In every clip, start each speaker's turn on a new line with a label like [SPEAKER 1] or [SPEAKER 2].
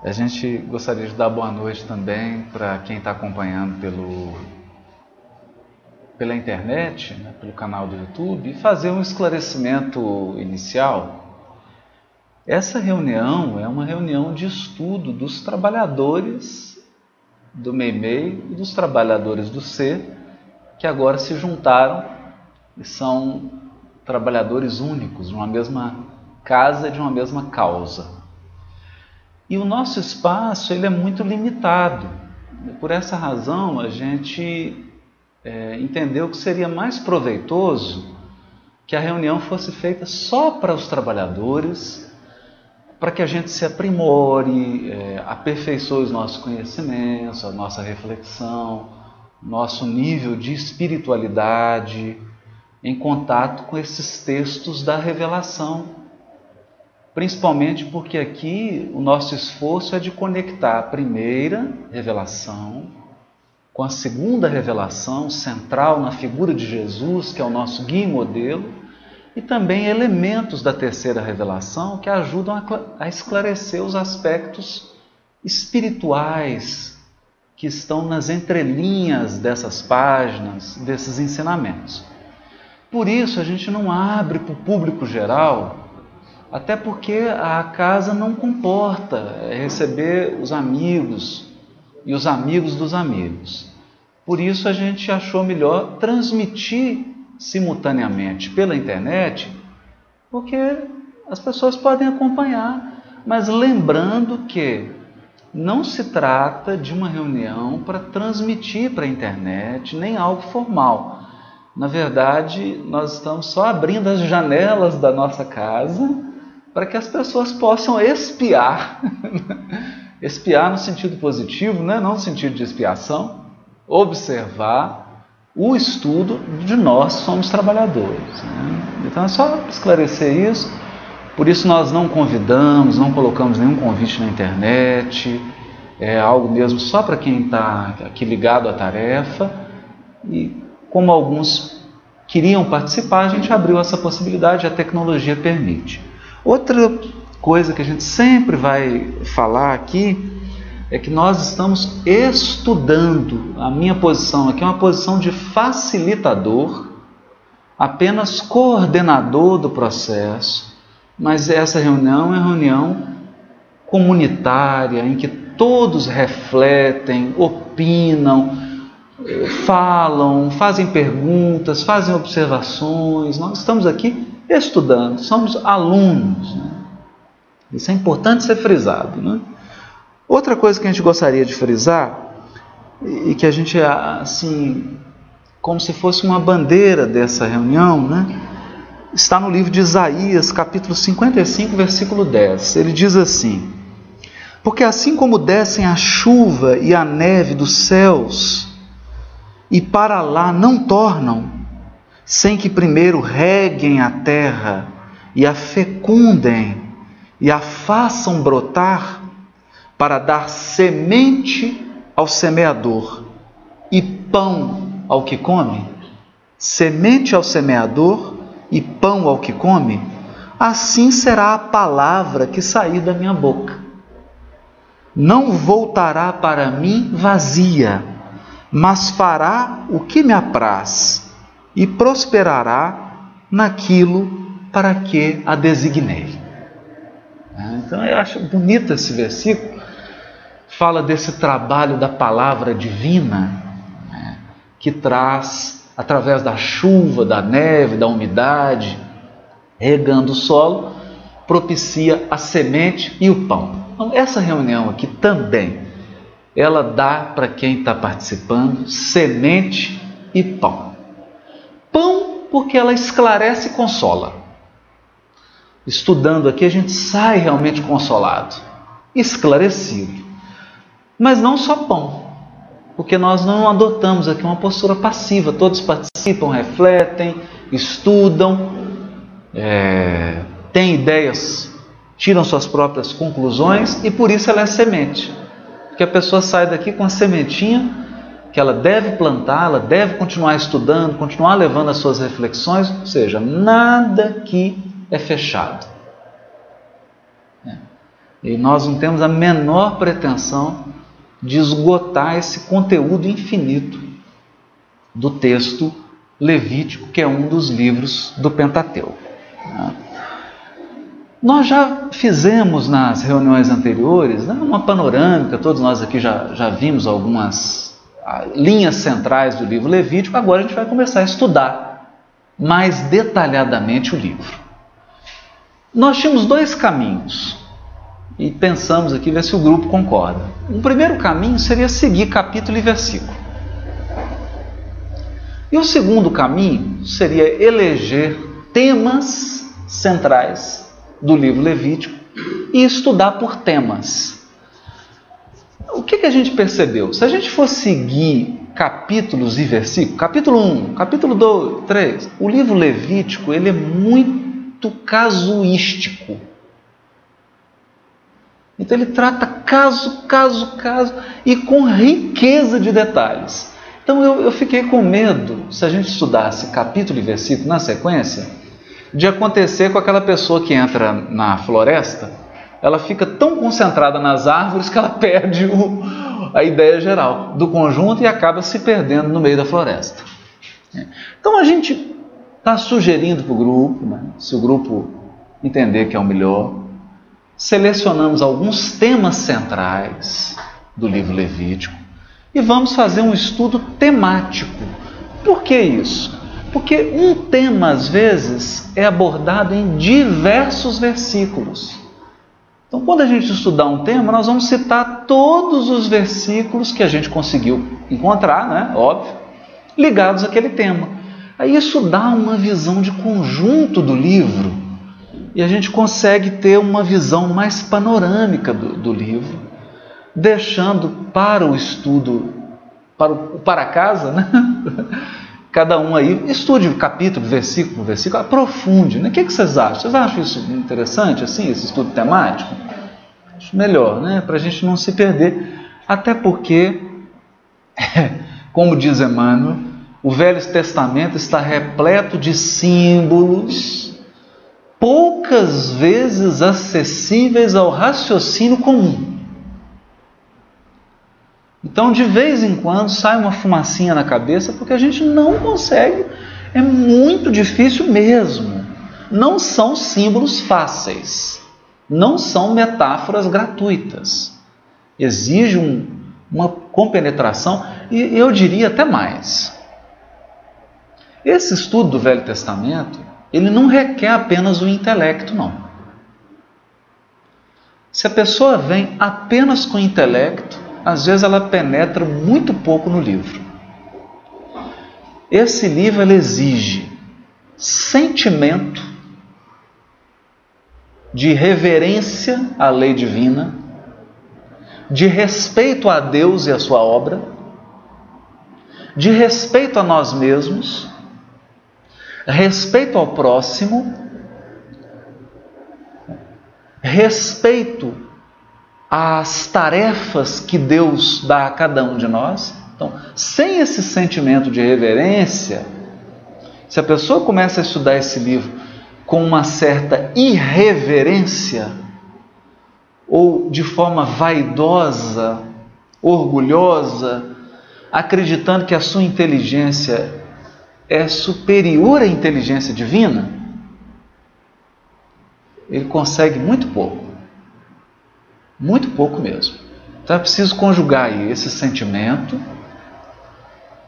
[SPEAKER 1] A gente gostaria de dar boa noite também para quem está acompanhando pelo, pela internet, né, pelo canal do YouTube, e fazer um esclarecimento inicial. Essa reunião é uma reunião de estudo dos trabalhadores do MEIMEI e dos trabalhadores do C, que agora se juntaram e são trabalhadores únicos de uma mesma casa, de uma mesma causa. E o nosso espaço ele é muito limitado. Por essa razão, a gente é, entendeu que seria mais proveitoso que a reunião fosse feita só para os trabalhadores, para que a gente se aprimore, é, aperfeiçoe os nossos conhecimentos, a nossa reflexão, nosso nível de espiritualidade em contato com esses textos da revelação principalmente porque aqui o nosso esforço é de conectar a primeira revelação com a segunda revelação central na figura de Jesus, que é o nosso guia e modelo, e também elementos da terceira revelação que ajudam a esclarecer os aspectos espirituais que estão nas entrelinhas dessas páginas, desses ensinamentos. Por isso, a gente não abre para o público geral até porque a casa não comporta receber os amigos e os amigos dos amigos. Por isso a gente achou melhor transmitir simultaneamente pela internet, porque as pessoas podem acompanhar, mas lembrando que não se trata de uma reunião para transmitir para a internet, nem algo formal. Na verdade, nós estamos só abrindo as janelas da nossa casa para que as pessoas possam espiar, espiar no sentido positivo, né? não no sentido de expiação, observar o estudo de nós somos trabalhadores. Né? Então é só esclarecer isso. Por isso nós não convidamos, não colocamos nenhum convite na internet, é algo mesmo só para quem está aqui ligado à tarefa. E como alguns queriam participar, a gente abriu essa possibilidade, a tecnologia permite. Outra coisa que a gente sempre vai falar aqui é que nós estamos estudando. A minha posição aqui é uma posição de facilitador, apenas coordenador do processo, mas essa reunião é reunião comunitária em que todos refletem, opinam, falam, fazem perguntas, fazem observações. Nós estamos aqui estudando, somos alunos. Né? Isso é importante ser frisado. Né? Outra coisa que a gente gostaria de frisar, e que a gente, assim, como se fosse uma bandeira dessa reunião, né? está no livro de Isaías, capítulo 55, versículo 10. Ele diz assim: Porque assim como descem a chuva e a neve dos céus, e para lá não tornam, sem que primeiro reguem a terra e a fecundem e a façam brotar para dar semente ao semeador e pão ao que come? Semente ao semeador e pão ao que come? Assim será a palavra que sair da minha boca. Não voltará para mim vazia, mas fará o que me apraz e prosperará naquilo para que a designei. É, então eu acho bonito esse versículo, fala desse trabalho da palavra divina né, que traz, através da chuva, da neve, da umidade, regando o solo, propicia a semente e o pão. Então, essa reunião aqui também, ela dá para quem está participando semente e pão. Pão, porque ela esclarece e consola. Estudando aqui, a gente sai realmente consolado, esclarecido. Mas não só pão, porque nós não adotamos aqui uma postura passiva. Todos participam, refletem, estudam, é, têm ideias, tiram suas próprias conclusões e por isso ela é semente. Porque a pessoa sai daqui com a sementinha que ela deve plantar, ela deve continuar estudando, continuar levando as suas reflexões, ou seja, nada que é fechado. É. E nós não temos a menor pretensão de esgotar esse conteúdo infinito do texto levítico, que é um dos livros do Pentateuco. Né? Nós já fizemos nas reuniões anteriores né, uma panorâmica, todos nós aqui já, já vimos algumas linhas centrais do livro Levítico, agora a gente vai começar a estudar mais detalhadamente o livro. Nós tínhamos dois caminhos e pensamos aqui ver se o grupo concorda. O primeiro caminho seria seguir capítulo e versículo. E o segundo caminho seria eleger temas centrais do livro Levítico e estudar por temas. O que, que a gente percebeu? Se a gente for seguir capítulos e versículos, capítulo 1, capítulo 2, 3, o livro Levítico ele é muito casuístico. Então ele trata caso, caso, caso e com riqueza de detalhes. Então eu, eu fiquei com medo, se a gente estudasse capítulo e versículo na sequência, de acontecer com aquela pessoa que entra na floresta, ela fica tão concentrada nas árvores que ela perde o, a ideia geral do conjunto e acaba se perdendo no meio da floresta. Então a gente está sugerindo para o grupo, né, se o grupo entender que é o melhor, selecionamos alguns temas centrais do livro Levítico e vamos fazer um estudo temático. Por que isso? Porque um tema, às vezes, é abordado em diversos versículos. Então, quando a gente estudar um tema, nós vamos citar todos os versículos que a gente conseguiu encontrar, né? Óbvio, ligados àquele tema. Aí isso dá uma visão de conjunto do livro e a gente consegue ter uma visão mais panorâmica do, do livro, deixando para o estudo, para, o, para casa, né? cada um aí, estude capítulo, versículo, versículo, aprofunde. Né? O que, que vocês acham? Vocês acham isso interessante, assim, esse estudo temático? Acho melhor, né? Para a gente não se perder. Até porque, como diz Emmanuel, o Velho Testamento está repleto de símbolos poucas vezes acessíveis ao raciocínio comum. Então, de vez em quando, sai uma fumacinha na cabeça porque a gente não consegue, é muito difícil mesmo. Não são símbolos fáceis, não são metáforas gratuitas. Exige um, uma compenetração e eu diria até mais. Esse estudo do Velho Testamento ele não requer apenas o intelecto, não. Se a pessoa vem apenas com o intelecto, às vezes ela penetra muito pouco no livro. Esse livro exige sentimento de reverência à lei divina, de respeito a Deus e a sua obra, de respeito a nós mesmos respeito ao próximo, respeito às tarefas que Deus dá a cada um de nós. Então, sem esse sentimento de reverência, se a pessoa começa a estudar esse livro com uma certa irreverência, ou de forma vaidosa, orgulhosa, acreditando que a sua inteligência é superior à inteligência divina, ele consegue muito pouco. Muito pouco mesmo. Então é preciso conjugar esse sentimento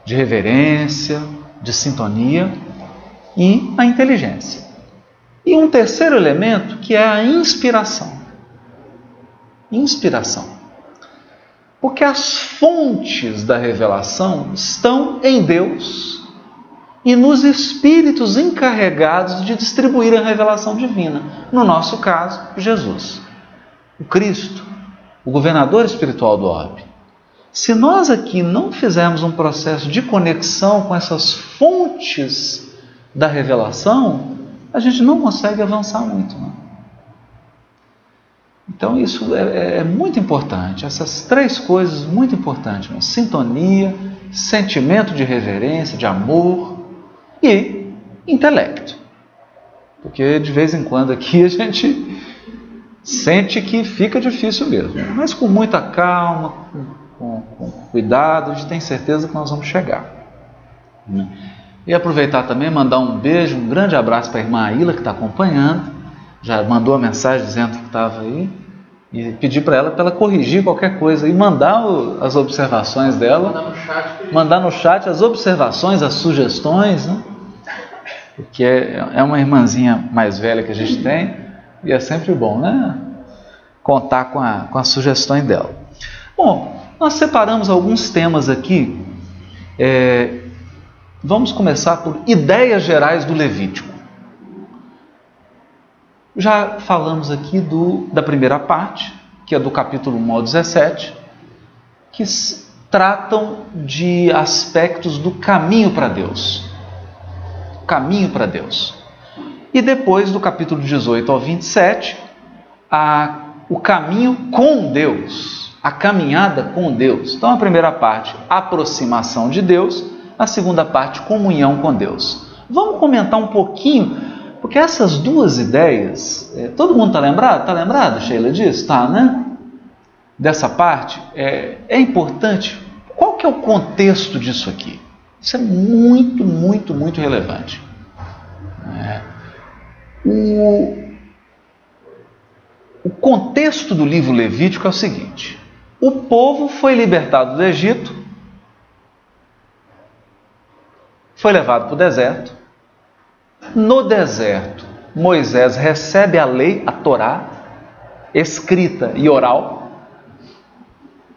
[SPEAKER 1] de reverência, de sintonia e a inteligência. E um terceiro elemento que é a inspiração. Inspiração. Porque as fontes da revelação estão em Deus e nos espíritos encarregados de distribuir a revelação divina. No nosso caso, Jesus, o Cristo, o governador espiritual do orbe. Se nós aqui não fizermos um processo de conexão com essas fontes da revelação, a gente não consegue avançar muito. Não? Então, isso é, é, é, muito importante. Essas três coisas muito importantes: não? sintonia, sentimento de reverência, de amor e intelecto. Porque de vez em quando aqui a gente sente que fica difícil mesmo, mas com muita calma, com, com cuidado, a gente tem certeza que nós vamos chegar. E aproveitar também, mandar um beijo, um grande abraço para a irmã Aila que está acompanhando, já mandou a mensagem dizendo que estava aí, e pedir para ela para ela corrigir qualquer coisa e mandar o, as observações dela, mandar no, chat, mandar no chat as observações, as sugestões, né? porque é, é uma irmãzinha mais velha que a gente tem e é sempre bom, né? Contar com, a, com as sugestões dela. Bom, nós separamos alguns temas aqui. É, vamos começar por ideias gerais do Levítico. Já falamos aqui do, da primeira parte, que é do capítulo 1 ao 17, que tratam de aspectos do caminho para Deus. Caminho para Deus. E depois do capítulo 18 ao 27, a, o caminho com Deus, a caminhada com Deus. Então a primeira parte, aproximação de Deus, a segunda parte, comunhão com Deus. Vamos comentar um pouquinho porque essas duas ideias, é, todo mundo está lembrado? Está lembrado, Sheila, disso? Está, né? Dessa parte, é, é importante. Qual que é o contexto disso aqui? Isso é muito, muito, muito relevante. É. O, o contexto do livro Levítico é o seguinte: o povo foi libertado do Egito, foi levado para o deserto, no deserto, Moisés recebe a lei, a Torá, escrita e oral,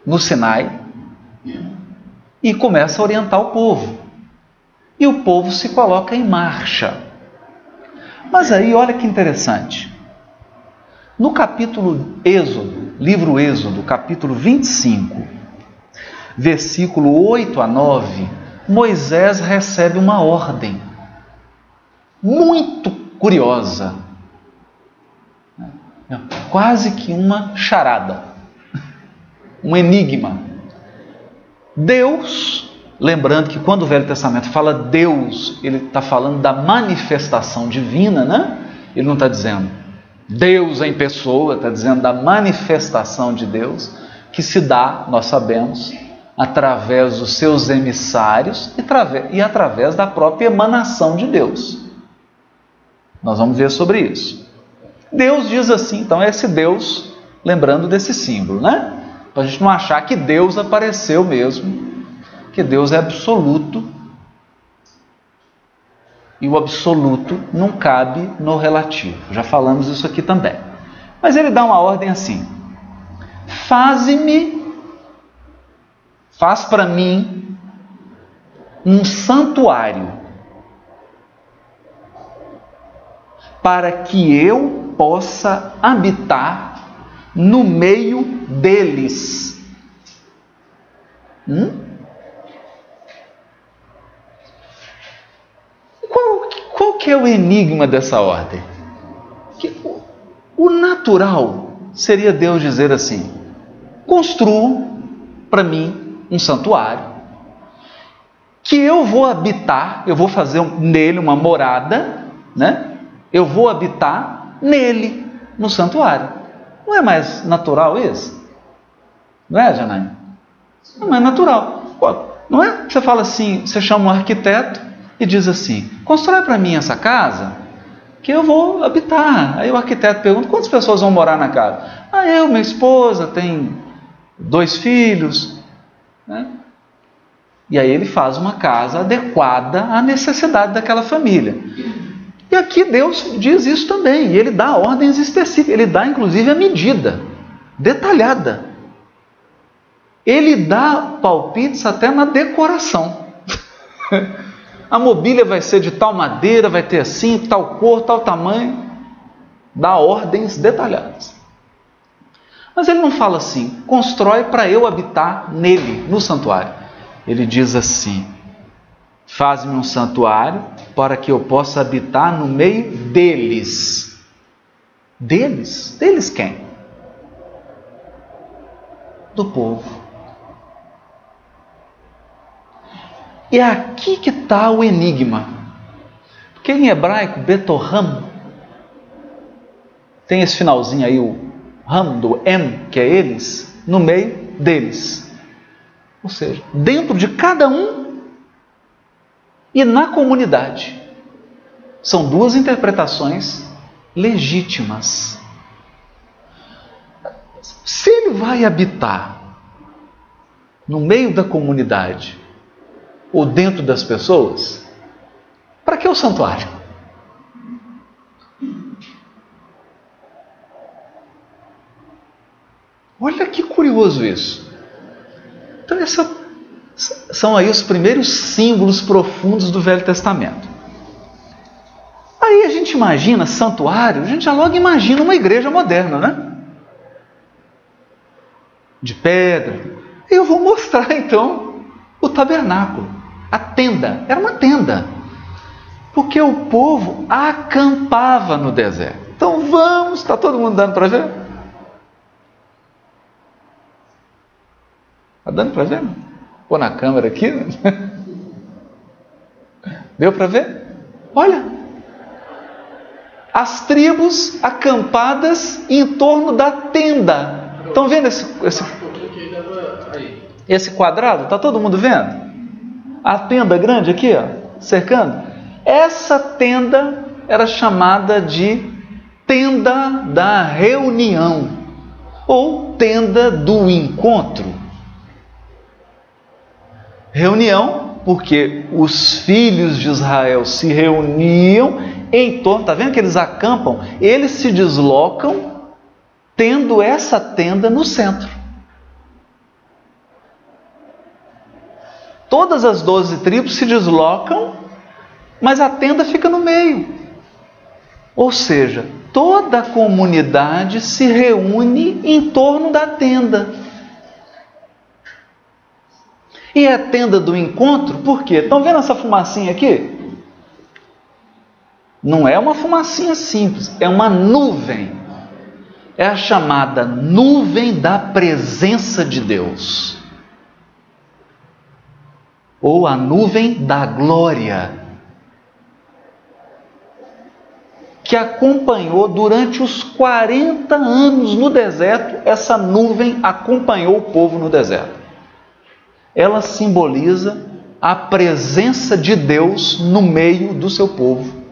[SPEAKER 1] no Sinai, e começa a orientar o povo. E o povo se coloca em marcha. Mas aí, olha que interessante. No capítulo Êxodo, livro Êxodo, capítulo 25, versículo 8 a 9, Moisés recebe uma ordem muito curiosa. Quase que uma charada, um enigma. Deus, lembrando que quando o Velho Testamento fala Deus, ele está falando da manifestação divina, né? Ele não está dizendo Deus em pessoa, está dizendo da manifestação de Deus, que se dá, nós sabemos, através dos seus emissários e através da própria emanação de Deus. Nós vamos ver sobre isso. Deus diz assim, então é esse Deus, lembrando desse símbolo, né? Para a gente não achar que Deus apareceu mesmo, que Deus é absoluto e o absoluto não cabe no relativo. Já falamos isso aqui também. Mas ele dá uma ordem assim: Faze-me, faz para mim um santuário para que eu possa habitar no meio deles. Hum? Qual, qual que é o enigma dessa ordem? Que o, o natural seria Deus dizer assim: construa para mim um santuário que eu vou habitar, eu vou fazer nele uma morada, né? eu vou habitar nele, no santuário. Não é mais natural isso? Não é, Janaína? Não é natural. Não é? Você fala assim, você chama um arquiteto e diz assim: constrói para mim essa casa que eu vou habitar. Aí o arquiteto pergunta: quantas pessoas vão morar na casa? Ah, eu, minha esposa, tem dois filhos. Né? E aí ele faz uma casa adequada à necessidade daquela família. E aqui Deus diz isso também, e ele dá ordens específicas, ele dá inclusive a medida detalhada. Ele dá palpites até na decoração. a mobília vai ser de tal madeira, vai ter assim, tal cor, tal tamanho. Dá ordens detalhadas. Mas ele não fala assim, constrói para eu habitar nele, no santuário. Ele diz assim: faz-me um santuário para que eu possa habitar no meio deles. Deles? Deles quem? Do povo. E é aqui que está o enigma. Porque em hebraico, Betoram, tem esse finalzinho aí, o ramo do em, que é eles, no meio deles. Ou seja, dentro de cada um e na comunidade. São duas interpretações legítimas. Se ele vai habitar no meio da comunidade ou dentro das pessoas, para que o santuário? Olha que curioso isso. Então, essa, são aí os primeiros símbolos profundos do Velho Testamento. Aí a gente imagina santuário, a gente já logo imagina uma igreja moderna, né? De pedra. Eu vou mostrar então o tabernáculo, a tenda. Era uma tenda. Porque o povo acampava no deserto. Então vamos, está todo mundo dando para ver? Está dando para ver? Pôr na câmera aqui. Deu para ver? Olha. As tribos acampadas em torno da tenda. Estão vendo esse, esse, esse quadrado? Está todo mundo vendo? A tenda grande aqui, ó, cercando. Essa tenda era chamada de tenda da reunião ou tenda do encontro reunião, porque os filhos de Israel se reuniam em torno, está vendo que eles acampam? Eles se deslocam tendo essa tenda no centro. Todas as doze tribos se deslocam, mas a tenda fica no meio. Ou seja, toda a comunidade se reúne em torno da tenda. E é a tenda do encontro, por quê? Estão vendo essa fumacinha aqui? Não é uma fumacinha simples, é uma nuvem. É a chamada nuvem da presença de Deus. Ou a nuvem da glória. Que acompanhou durante os 40 anos no deserto, essa nuvem acompanhou o povo no deserto ela simboliza a presença de Deus no meio do seu povo.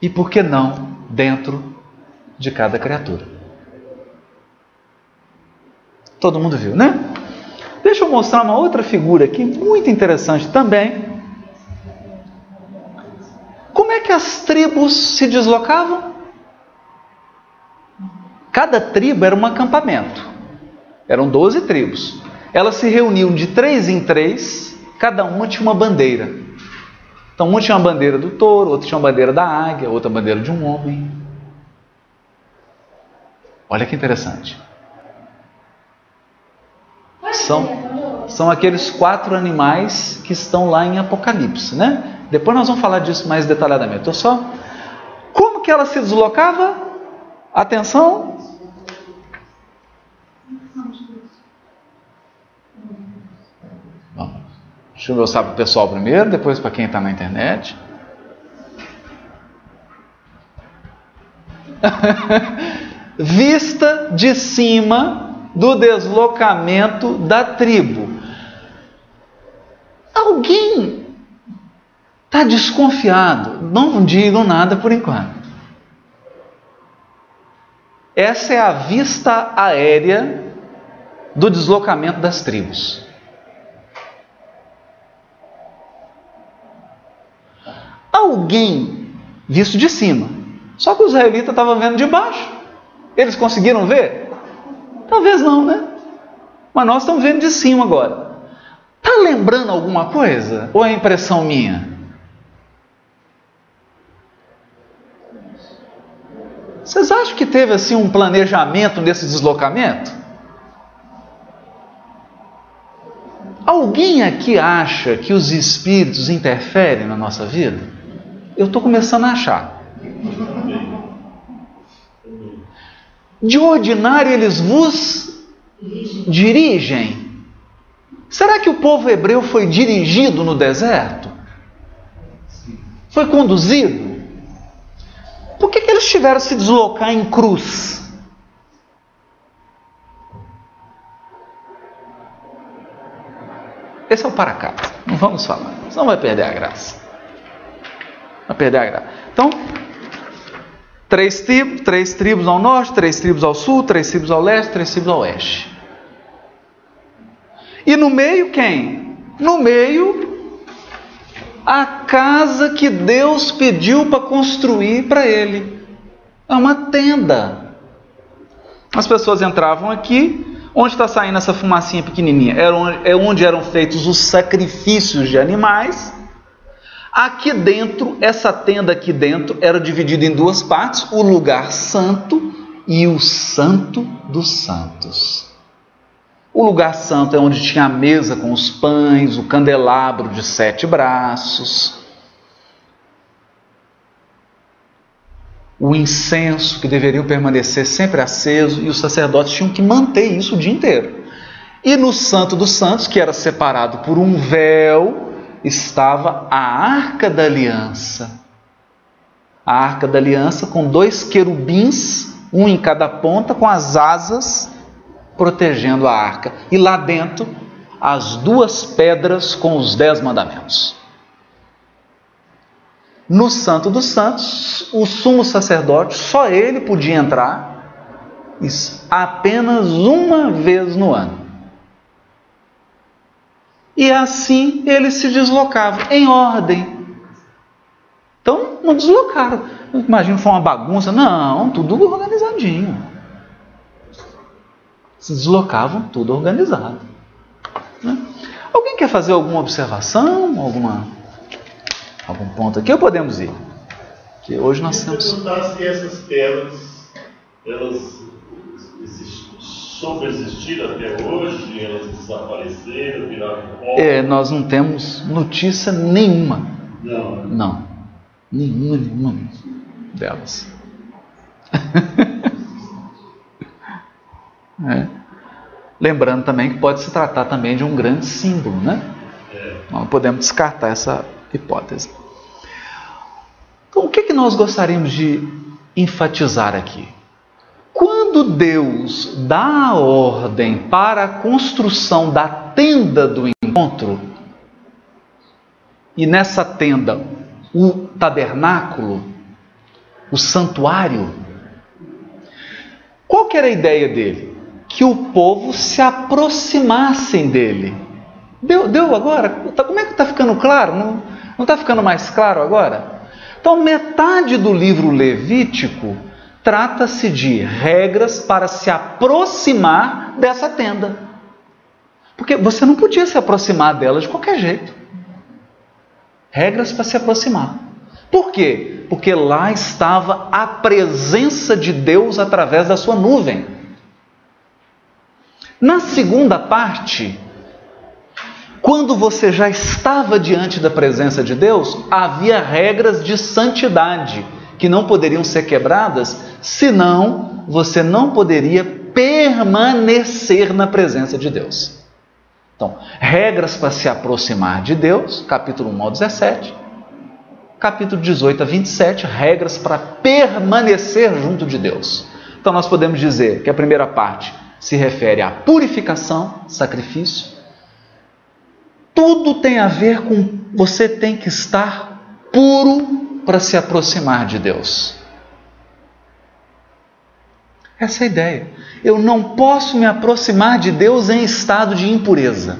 [SPEAKER 1] E por que não dentro de cada criatura? Todo mundo viu, né? Deixa eu mostrar uma outra figura aqui muito interessante também. Como é que as tribos se deslocavam? Cada tribo era um acampamento. Eram 12 tribos. Elas se reuniam de três em três, cada uma tinha uma bandeira. Então, uma tinha uma bandeira do touro, outra tinha uma bandeira da águia, outra bandeira de um homem. Olha que interessante. São, são aqueles quatro animais que estão lá em Apocalipse, né? Depois nós vamos falar disso mais detalhadamente. Estou só. Como que ela se deslocava? Atenção, Deixa eu mostrar para o pessoal primeiro, depois para quem está na internet. Vista de cima do deslocamento da tribo. Alguém está desconfiado? Não digam nada por enquanto. Essa é a vista aérea do deslocamento das tribos. alguém visto de cima. Só que os israelitas estavam vendo de baixo. Eles conseguiram ver? Talvez não, né? Mas nós estamos vendo de cima agora. Está lembrando alguma coisa? Ou é impressão minha? Vocês acham que teve assim um planejamento nesse deslocamento? Alguém aqui acha que os espíritos interferem na nossa vida? Eu estou começando a achar de ordinário eles vos dirigem. Será que o povo hebreu foi dirigido no deserto? Foi conduzido? Por que, que eles tiveram que se deslocar em cruz? Esse é o para-caso. Não vamos falar. Senão vai perder a graça. Vai perder a graça. Então, três tribos, três tribos ao norte, três tribos ao sul, três tribos ao leste, três tribos ao oeste. E no meio quem? No meio a casa que Deus pediu para construir para ele. É uma tenda. As pessoas entravam aqui, onde está saindo essa fumacinha pequenininha? É onde eram feitos os sacrifícios de animais. Aqui dentro, essa tenda aqui dentro era dividida em duas partes: o lugar santo e o santo dos santos. O lugar santo é onde tinha a mesa com os pães, o candelabro de sete braços, o incenso que deveria permanecer sempre aceso e os sacerdotes tinham que manter isso o dia inteiro. E no Santo dos Santos, que era separado por um véu, estava a Arca da Aliança. A Arca da Aliança com dois querubins, um em cada ponta, com as asas protegendo a arca. E lá dentro, as duas pedras com os dez mandamentos. No Santo dos Santos, o sumo sacerdote, só ele podia entrar apenas uma vez no ano. E assim eles se deslocavam em ordem. Então, não deslocaram. Imagina foi uma bagunça. Não, tudo organizadinho se deslocavam tudo organizado. Né? Alguém quer fazer alguma observação, alguma, algum ponto aqui? Ou podemos ir? Que hoje nós temos.
[SPEAKER 2] se essas pedras elas sobreexistiram até hoje, elas desapareceram, viraram pó.
[SPEAKER 1] É, nós não temos notícia nenhuma.
[SPEAKER 2] Não.
[SPEAKER 1] Não. Nenhuma, nenhuma delas. É. Lembrando também que pode se tratar também de um grande símbolo, né? É. Não podemos descartar essa hipótese. Então, o que, que nós gostaríamos de enfatizar aqui? Quando Deus dá a ordem para a construção da tenda do encontro, e nessa tenda o tabernáculo, o santuário, qual que era a ideia dele? que o povo se aproximassem dele. Deu, deu agora? Tá, como é que está ficando claro? Não está ficando mais claro agora? Então, metade do livro Levítico trata-se de regras para se aproximar dessa tenda. Porque você não podia se aproximar dela de qualquer jeito. Regras para se aproximar. Por quê? Porque lá estava a presença de Deus através da sua nuvem. Na segunda parte, quando você já estava diante da presença de Deus, havia regras de santidade que não poderiam ser quebradas, senão você não poderia permanecer na presença de Deus. Então, regras para se aproximar de Deus, capítulo 1 ao 17. Capítulo 18 a 27, regras para permanecer junto de Deus. Então, nós podemos dizer que a primeira parte se refere à purificação, sacrifício. Tudo tem a ver com você tem que estar puro para se aproximar de Deus. Essa é a ideia. Eu não posso me aproximar de Deus em estado de impureza.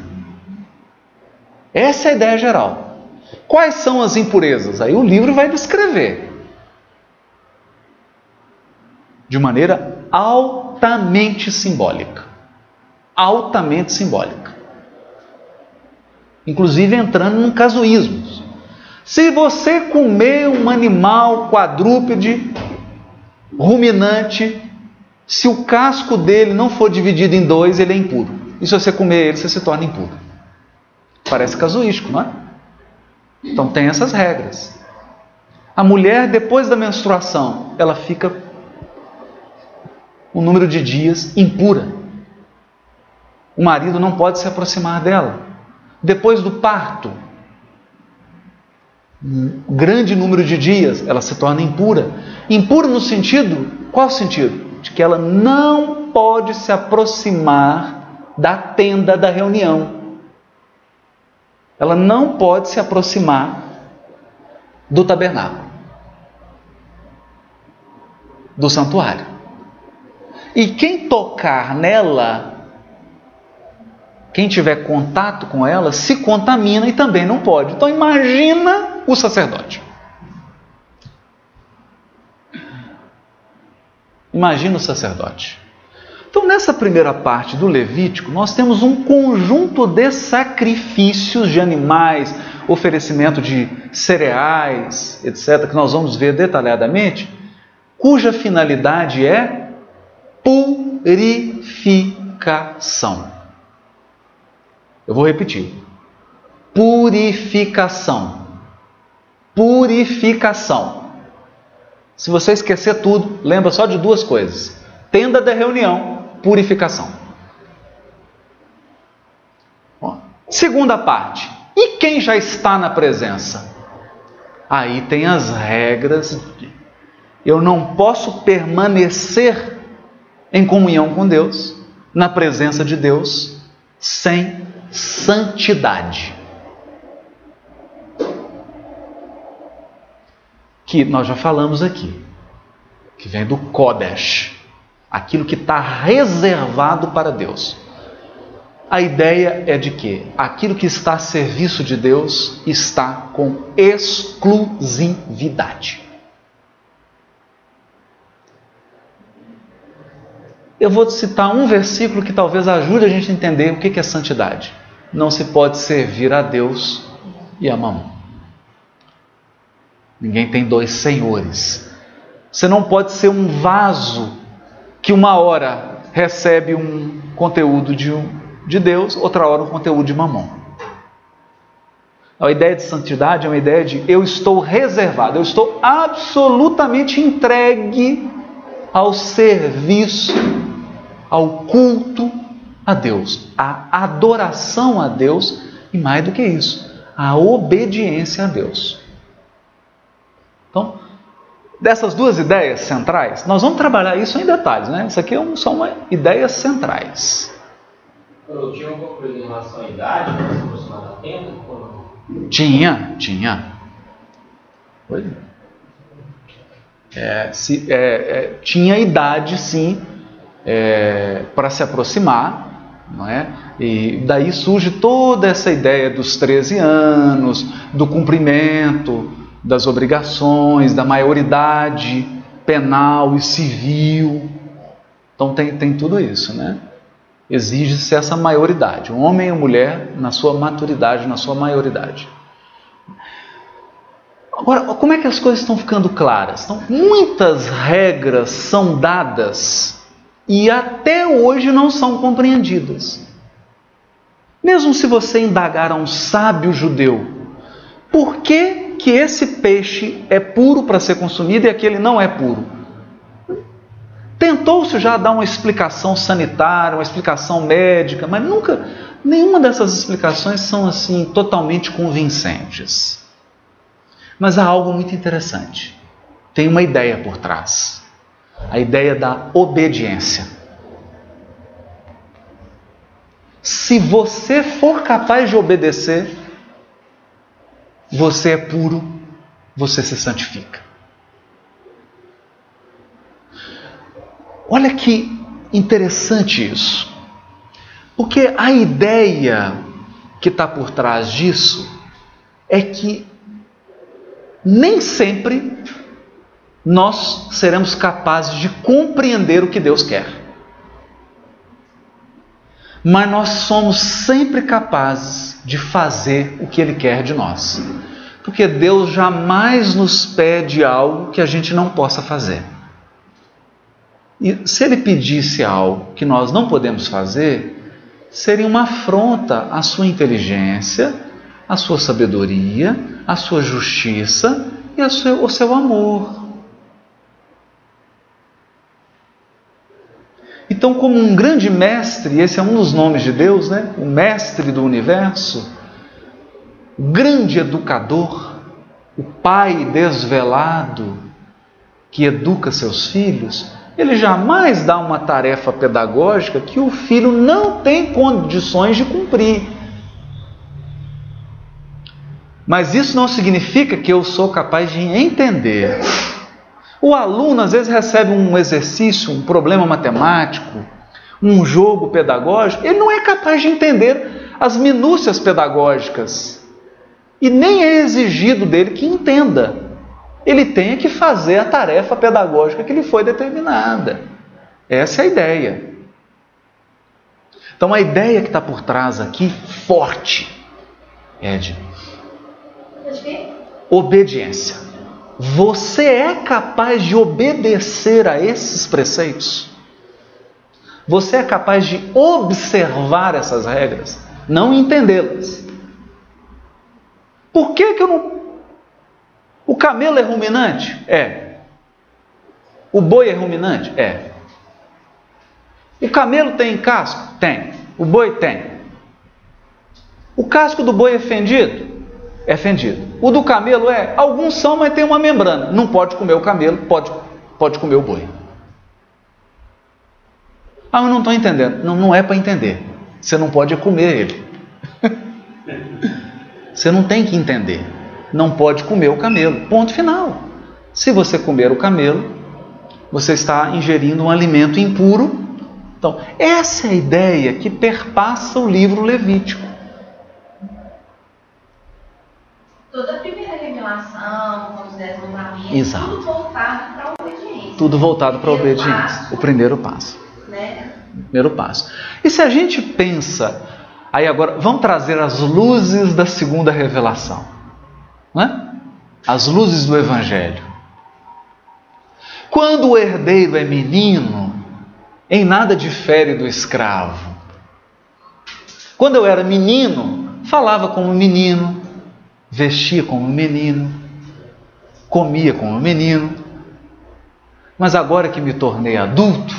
[SPEAKER 1] Essa é a ideia geral. Quais são as impurezas? Aí o livro vai descrever. De maneira altamente simbólica. Altamente simbólica. Inclusive entrando num casuísmo. Se você comer um animal quadrúpede, ruminante, se o casco dele não for dividido em dois, ele é impuro. E se você comer ele, você se torna impuro. Parece casuístico, não é? Então tem essas regras. A mulher, depois da menstruação, ela fica um número de dias impura. O marido não pode se aproximar dela. Depois do parto, grande número de dias, ela se torna impura. Impura no sentido, qual sentido? De que ela não pode se aproximar da tenda da reunião. ela não pode se aproximar do tabernáculo, do santuário. E quem tocar nela, quem tiver contato com ela, se contamina e também não pode. Então imagina o sacerdote. Imagina o sacerdote. Então, nessa primeira parte do Levítico, nós temos um conjunto de sacrifícios de animais, oferecimento de cereais, etc., que nós vamos ver detalhadamente, cuja finalidade é purificação. Eu vou repetir: purificação. Purificação. Se você esquecer tudo, lembra só de duas coisas: tenda da reunião, purificação. segunda parte. E quem já está na presença? Aí tem as regras. Eu não posso permanecer em comunhão com Deus, na presença de Deus, sem santidade. Que nós já falamos aqui, que vem do Kodesh, aquilo que está reservado para Deus. A ideia é de que aquilo que está a serviço de Deus está com exclusividade. Eu vou citar um versículo que talvez ajude a gente a entender o que é santidade. Não se pode servir a Deus e a mamão. Ninguém tem dois senhores. Você não pode ser um vaso que uma hora recebe um conteúdo de, de Deus, outra hora um conteúdo de mamão. A ideia de santidade é uma ideia de eu estou reservado, eu estou absolutamente entregue ao serviço ao culto a Deus, à adoração a Deus e mais do que isso, à obediência a Deus. Então, dessas duas ideias centrais, nós vamos trabalhar isso em detalhes, né? Isso aqui é são ideias centrais.
[SPEAKER 3] Eu tinha alguma coisa em relação à idade para se aproximar da tenda?
[SPEAKER 1] Tinha, tinha. Pois é. é, se, é, é, tinha idade, sim, é, para se aproximar, não é? E daí surge toda essa ideia dos 13 anos, do cumprimento das obrigações, da maioridade penal e civil. Então tem, tem tudo isso, né? Exige-se essa maioridade, um homem e uma mulher na sua maturidade, na sua maioridade. Agora, como é que as coisas estão ficando claras? Então, muitas regras são dadas e até hoje não são compreendidas. Mesmo se você indagar a um sábio judeu, por que, que esse peixe é puro para ser consumido e aquele não é puro? Tentou-se já dar uma explicação sanitária, uma explicação médica, mas nunca, nenhuma dessas explicações são assim totalmente convincentes. Mas há algo muito interessante. Tem uma ideia por trás a ideia da obediência. Se você for capaz de obedecer, você é puro, você se santifica. Olha que interessante isso. Porque a ideia que está por trás disso é que nem sempre nós seremos capazes de compreender o que Deus quer. Mas nós somos sempre capazes de fazer o que Ele quer de nós. Porque Deus jamais nos pede algo que a gente não possa fazer. E se Ele pedisse algo que nós não podemos fazer, seria uma afronta à sua inteligência, à sua sabedoria, à sua justiça e ao seu, ao seu amor. Então, como um grande mestre, esse é um dos nomes de Deus, né? O mestre do universo, o grande educador, o pai desvelado que educa seus filhos, ele jamais dá uma tarefa pedagógica que o filho não tem condições de cumprir. Mas isso não significa que eu sou capaz de entender. O aluno às vezes recebe um exercício, um problema matemático, um jogo pedagógico, ele não é capaz de entender as minúcias pedagógicas. E nem é exigido dele que entenda. Ele tem que fazer a tarefa pedagógica que lhe foi determinada. Essa é a ideia. Então a ideia que está por trás aqui, forte, é de obediência. Você é capaz de obedecer a esses preceitos? Você é capaz de observar essas regras, não entendê-las. Por que, que eu não. O camelo é ruminante? É. O boi é ruminante? É. O camelo tem casco? Tem. O boi tem. O casco do boi é fendido? É fendido. O do camelo é? Alguns são, mas tem uma membrana. Não pode comer o camelo, pode, pode comer o boi. Ah, eu não estou entendendo. Não, não é para entender. Você não pode comer ele. você não tem que entender. Não pode comer o camelo. Ponto final. Se você comer o camelo, você está ingerindo um alimento impuro então, essa é a ideia que perpassa o livro Levítico.
[SPEAKER 4] Toda a primeira revelação, os dez mandamentos,
[SPEAKER 1] Exato.
[SPEAKER 4] tudo voltado para a obediência.
[SPEAKER 1] Tudo voltado para a obediência.
[SPEAKER 4] Passo,
[SPEAKER 1] o primeiro passo.
[SPEAKER 4] Né?
[SPEAKER 1] Primeiro passo. E se a gente pensa, aí agora, vamos trazer as luzes da segunda revelação, né? As luzes do Evangelho. Quando o herdeiro é menino, em nada difere do escravo. Quando eu era menino, falava como menino, vestia como menino, comia como menino. Mas agora que me tornei adulto,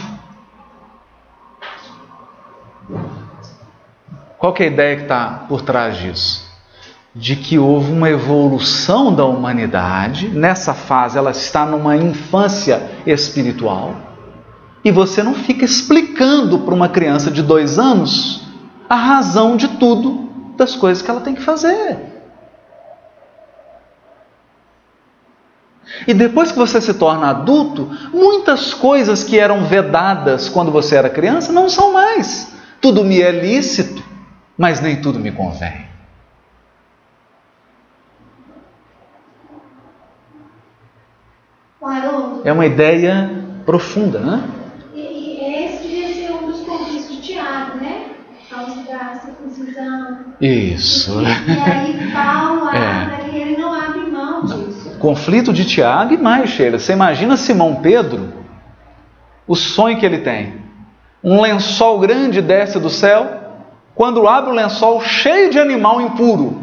[SPEAKER 1] qual é a ideia que está por trás disso? De que houve uma evolução da humanidade, nessa fase ela está numa infância espiritual e você não fica explicando para uma criança de dois anos a razão de tudo das coisas que ela tem que fazer. E depois que você se torna adulto, muitas coisas que eram vedadas quando você era criança não são mais. Tudo me é lícito, mas nem tudo me convém. É uma ideia profunda, né? Isso.
[SPEAKER 4] E, aí Paulo é. e ele não abre mão disso.
[SPEAKER 1] Conflito de Tiago e mais, Sheila. Você imagina Simão Pedro, o sonho que ele tem. Um lençol grande desce do céu, quando abre o lençol cheio de animal impuro,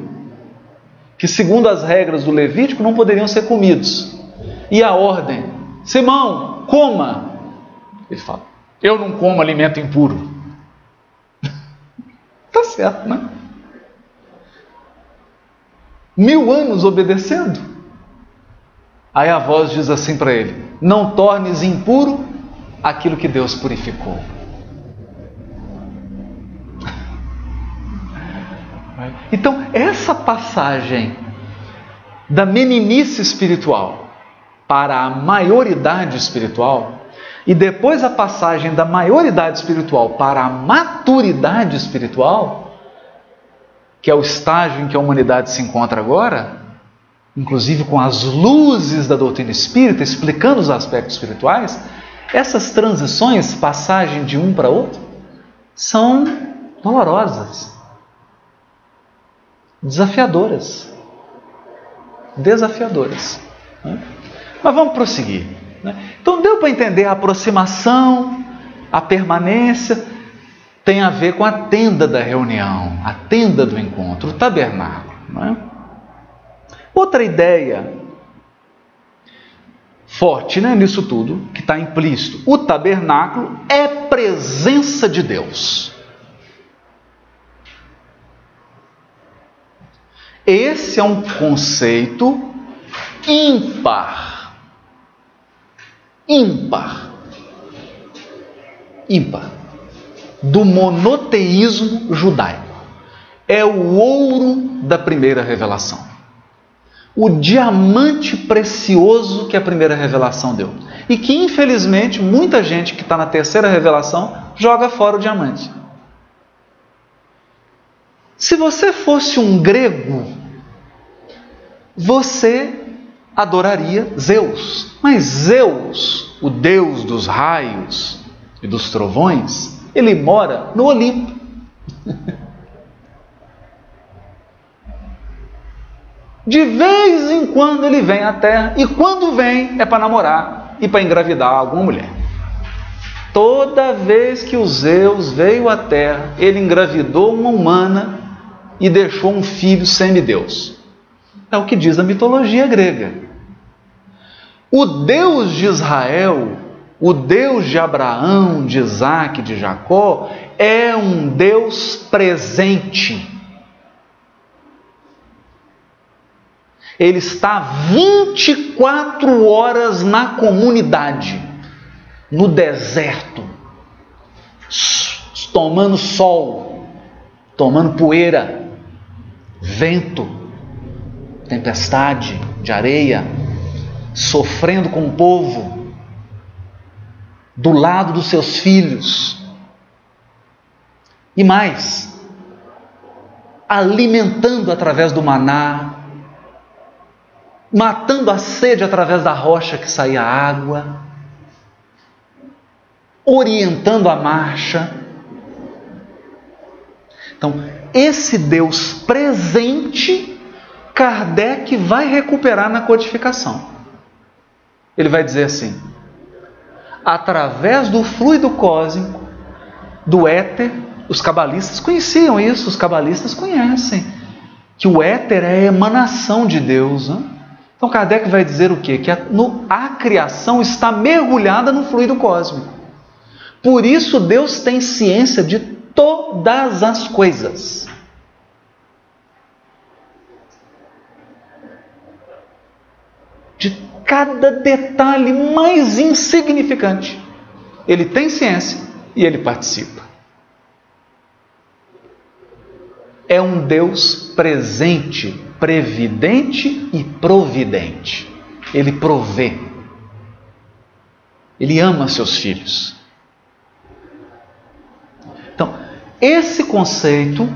[SPEAKER 1] que segundo as regras do Levítico não poderiam ser comidos. E a ordem: Simão, coma. Ele fala: Eu não como alimento impuro. tá certo, né? mil anos obedecendo. Aí a voz diz assim para ele: Não tornes impuro aquilo que Deus purificou. Então, essa passagem da meninice espiritual para a maioridade espiritual, e depois a passagem da maioridade espiritual para a maturidade espiritual, que é o estágio em que a humanidade se encontra agora, inclusive com as luzes da doutrina espírita explicando os aspectos espirituais, essas transições, passagem de um para outro, são dolorosas, desafiadoras. Desafiadoras. Né? Mas vamos prosseguir. Né? Então, deu para entender a aproximação, a permanência, tem a ver com a tenda da reunião, a tenda do encontro, o tabernáculo. É? Outra ideia forte né, nisso tudo, que está implícito: o tabernáculo é presença de Deus. Esse é um conceito ímpar. Ímpar. Ímpar do monoteísmo judaico. É o ouro da primeira revelação. O diamante precioso que a primeira revelação deu. E que, infelizmente, muita gente que está na terceira revelação joga fora o diamante. Se você fosse um grego, você adoraria Zeus. Mas Zeus, o deus dos raios e dos trovões, ele mora no Olimpo. De vez em quando ele vem à Terra, e quando vem é para namorar e para engravidar alguma mulher. Toda vez que o Zeus veio à Terra, ele engravidou uma humana e deixou um filho semideus. É o que diz a mitologia grega. O Deus de Israel, o Deus de Abraão, de Isaac, de Jacó, é um Deus presente. Ele está 24 horas na comunidade, no deserto, tomando sol, tomando poeira, vento, tempestade de areia, sofrendo com o povo, do lado dos seus filhos. E mais, alimentando através do maná, matando a sede através da rocha que saía água, orientando a marcha. Então, esse Deus presente, Kardec vai recuperar na codificação. Ele vai dizer assim: através do fluido cósmico, do éter, os cabalistas conheciam isso, os cabalistas conhecem que o éter é a emanação de Deus. Né? Então Kardec vai dizer o quê? Que a, no, a criação está mergulhada no fluido cósmico. Por isso Deus tem ciência de todas as coisas. De cada detalhe mais insignificante. Ele tem ciência e ele participa. É um Deus presente, previdente e providente. Ele provê. Ele ama seus filhos. Então, esse conceito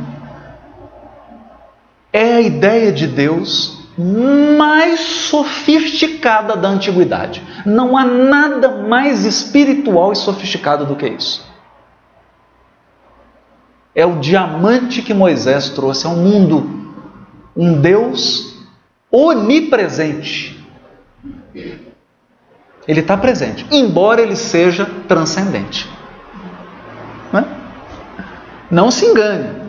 [SPEAKER 1] é a ideia de Deus mais sofisticada da antiguidade. Não há nada mais espiritual e sofisticado do que isso. É o diamante que Moisés trouxe ao mundo. Um Deus onipresente. Ele está presente, embora ele seja transcendente. Não, é? Não se engane.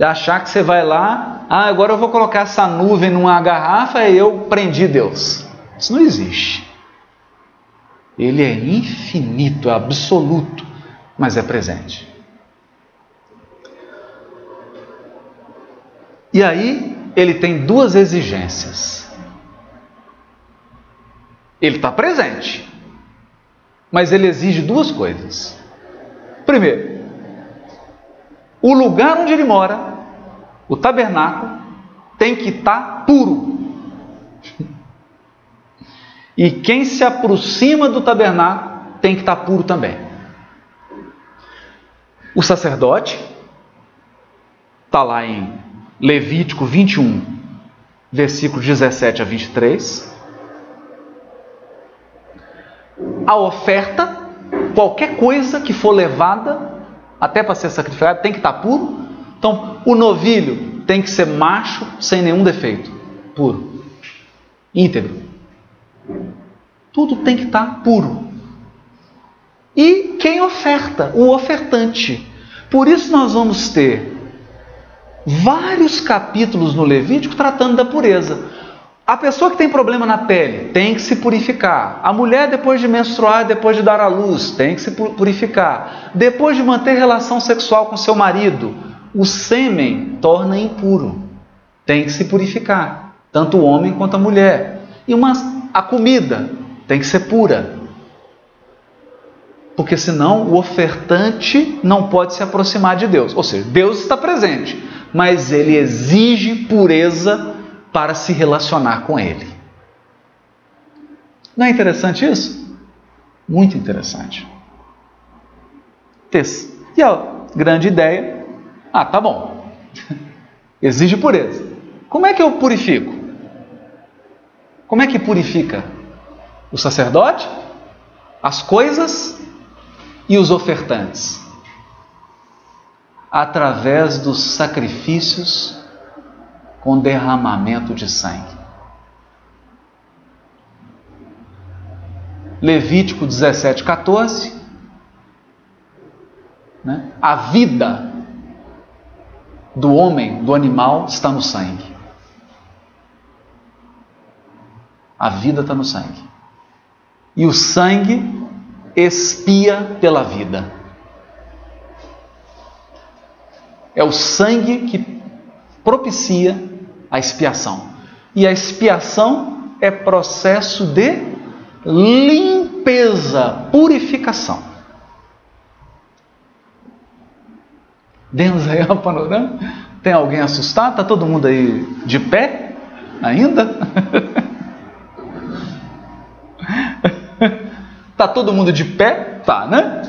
[SPEAKER 1] Achar que você vai lá, ah, agora eu vou colocar essa nuvem numa garrafa e eu prendi Deus. Isso não existe. Ele é infinito, absoluto, mas é presente. E aí ele tem duas exigências. Ele está presente, mas ele exige duas coisas. Primeiro, o lugar onde ele mora, o tabernáculo, tem que estar tá puro. E quem se aproxima do tabernáculo tem que estar tá puro também. O sacerdote, está lá em Levítico 21, versículos 17 a 23. A oferta, qualquer coisa que for levada até para ser sacrificada, tem que estar puro. Então, o novilho tem que ser macho, sem nenhum defeito, puro, íntegro. Tudo tem que estar puro. E quem oferta? O ofertante. Por isso nós vamos ter vários capítulos no Levítico tratando da pureza. A pessoa que tem problema na pele tem que se purificar. A mulher, depois de menstruar, depois de dar à luz, tem que se purificar. Depois de manter relação sexual com seu marido, o sêmen torna impuro. Tem que se purificar, tanto o homem quanto a mulher. E uma, a comida tem que ser pura. Porque senão o ofertante não pode se aproximar de Deus. Ou seja, Deus está presente, mas ele exige pureza para se relacionar com Ele. Não é interessante isso? Muito interessante. E a grande ideia, ah, tá bom. Exige pureza. Como é que eu purifico? Como é que purifica? O sacerdote, as coisas e os ofertantes. Através dos sacrifícios com derramamento de sangue. Levítico 17, 14. Né? A vida do homem, do animal, está no sangue. A vida está no sangue. E o sangue expia pela vida. É o sangue que propicia a expiação. E a expiação é processo de limpeza, purificação. Demos aí o panorama? Tem alguém assustado? Está todo mundo aí de pé ainda? Está todo mundo de pé? Tá, né?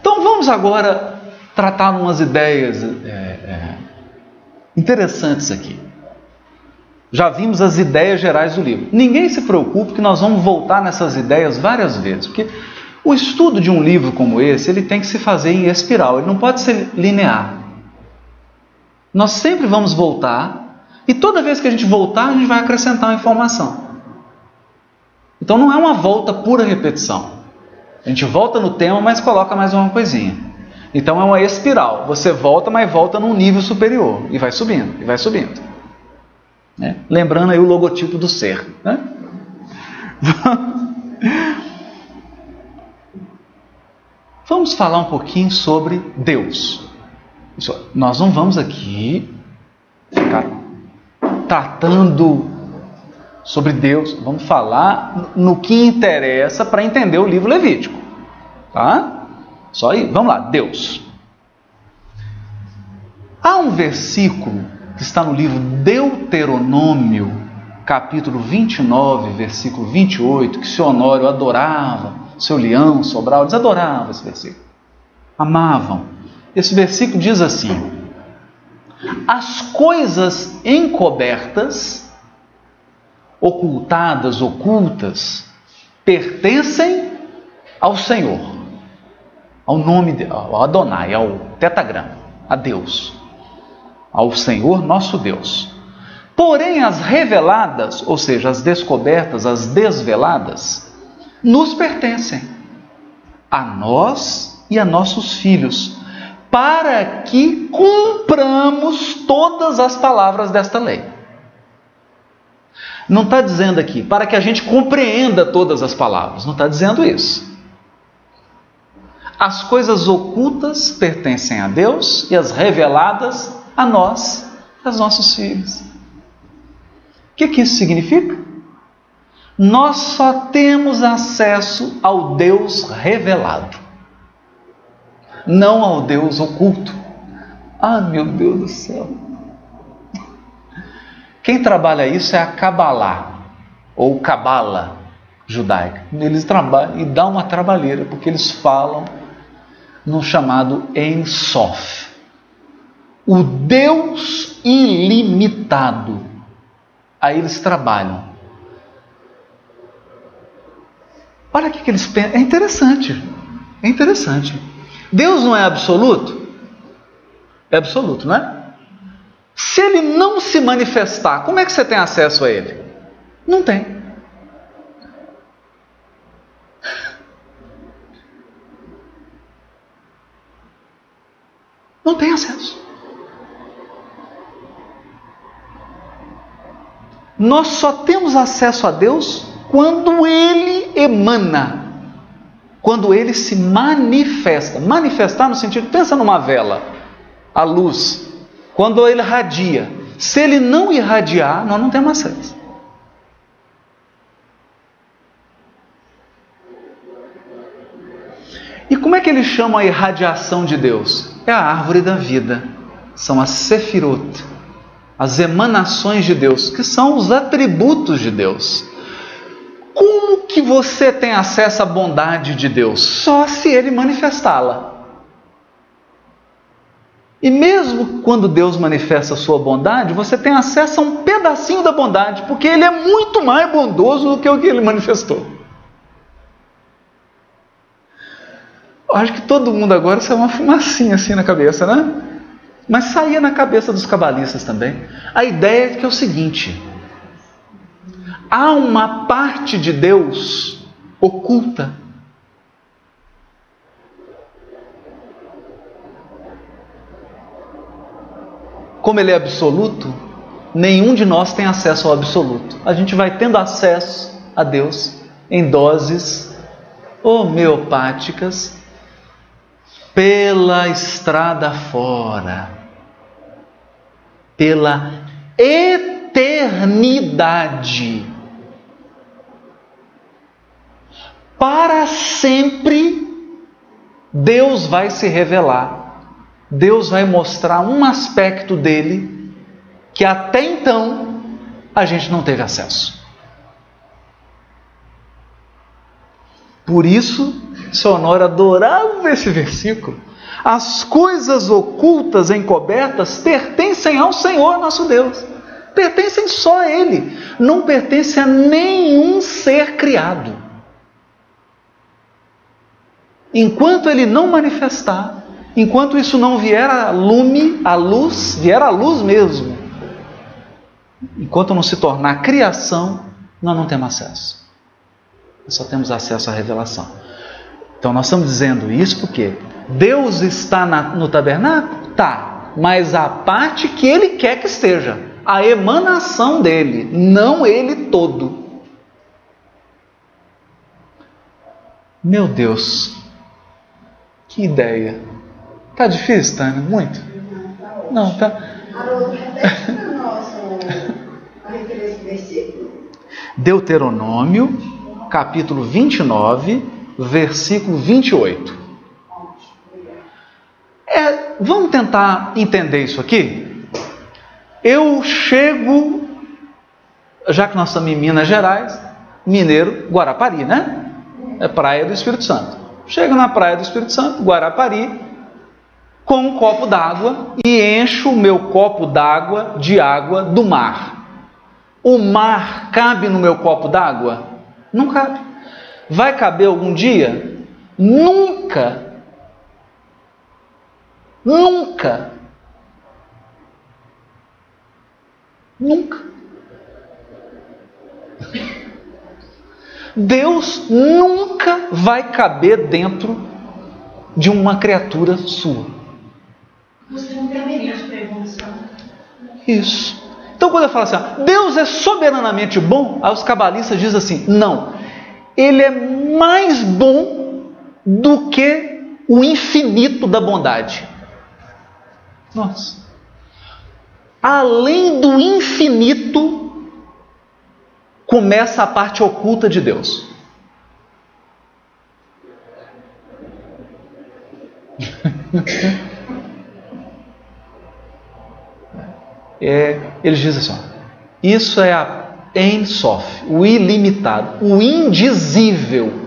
[SPEAKER 1] Então vamos agora tratar umas ideias é, é, interessantes aqui. Já vimos as ideias gerais do livro. Ninguém se preocupe que nós vamos voltar nessas ideias várias vezes, porque o estudo de um livro como esse, ele tem que se fazer em espiral, ele não pode ser linear. Nós sempre vamos voltar e toda vez que a gente voltar, a gente vai acrescentar uma informação. Então não é uma volta pura repetição. A gente volta no tema, mas coloca mais uma coisinha. Então é uma espiral. Você volta, mas volta num nível superior e vai subindo, e vai subindo. Né? Lembrando aí o logotipo do ser. Né? Vamos falar um pouquinho sobre Deus. Nós não vamos aqui ficar tratando sobre Deus, vamos falar no que interessa para entender o livro Levítico. Tá? Só aí, vamos lá, Deus. Há um versículo que está no livro Deuteronômio, capítulo 29, versículo 28, que seu Honório adorava, seu Leão, Sobral, eles adoravam esse versículo. Amavam. Esse versículo diz assim: As coisas encobertas, ocultadas, ocultas, pertencem ao Senhor, ao nome, de, ao Adonai, ao tetagrama, a Deus ao Senhor nosso Deus. Porém, as reveladas, ou seja, as descobertas, as desveladas, nos pertencem, a nós e a nossos filhos, para que cumpramos todas as palavras desta lei. Não está dizendo aqui para que a gente compreenda todas as palavras, não está dizendo isso. As coisas ocultas pertencem a Deus e as reveladas a nós, aos nossos filhos. O que, que isso significa? Nós só temos acesso ao Deus revelado, não ao Deus oculto. Ah, meu Deus do céu! Quem trabalha isso é a Kabbalah, ou Kabbalah judaica. Eles trabalham e dá uma trabalheira, porque eles falam no chamado Ensof o Deus ilimitado. Aí eles trabalham. Olha o que eles pensam. É interessante. É interessante. Deus não é absoluto? É absoluto, não é? Se ele não se manifestar, como é que você tem acesso a ele? Não tem. Não tem acesso. Nós só temos acesso a Deus quando Ele emana, quando Ele se manifesta. Manifestar no sentido, pensa numa vela, a luz, quando Ele irradia. Se Ele não irradiar, nós não temos acesso. E como é que eles chamam a irradiação de Deus? É a árvore da vida, são as sefirot as emanações de Deus, que são os atributos de Deus. Como que você tem acesso à bondade de Deus? Só se ele manifestá-la. E mesmo quando Deus manifesta a sua bondade, você tem acesso a um pedacinho da bondade, porque ele é muito mais bondoso do que o que ele manifestou. Acho que todo mundo agora saiu uma fumacinha assim na cabeça, né? Mas saía na cabeça dos cabalistas também. A ideia é que é o seguinte: há uma parte de Deus oculta. Como ele é absoluto, nenhum de nós tem acesso ao absoluto. A gente vai tendo acesso a Deus em doses homeopáticas pela estrada fora, pela eternidade. para sempre Deus vai se revelar. Deus vai mostrar um aspecto dele que até então a gente não teve acesso. Por isso, Sonora adorava esse versículo. As coisas ocultas, encobertas, pertencem ao Senhor nosso Deus. Pertencem só a Ele. Não pertencem a nenhum ser criado enquanto ele não manifestar, enquanto isso não vier a lume, a luz, vier a luz mesmo, enquanto não se tornar criação, nós não temos acesso. Nós só temos acesso à revelação. Então nós estamos dizendo isso porque Deus está na, no tabernáculo? Tá, mas a parte que Ele quer que esteja, a emanação dele, não Ele todo. Meu Deus, que ideia. Tá difícil, Tânia? Muito? Não, tá. Deuteronômio, capítulo 29, versículo 28. É, vamos tentar entender isso aqui? Eu chego, já que nós estamos em Minas Gerais, Mineiro, Guarapari, né? É praia do Espírito Santo. Chego na praia do Espírito Santo, Guarapari, com um copo d'água e encho o meu copo d'água de água do mar. O mar cabe no meu copo d'água? Não cabe. Vai caber algum dia? Nunca. Nunca. Nunca. Deus nunca vai caber dentro de uma criatura sua.
[SPEAKER 4] Você não deveria perguntas.
[SPEAKER 1] Isso. Então, quando eu falo assim, Deus é soberanamente bom, aí os cabalistas dizem assim: não, ele é mais bom do que o infinito da bondade. Nossa. Além do infinito começa a parte oculta de Deus. é, eles dizem assim: ó, isso é a Ensof, o ilimitado, o indizível.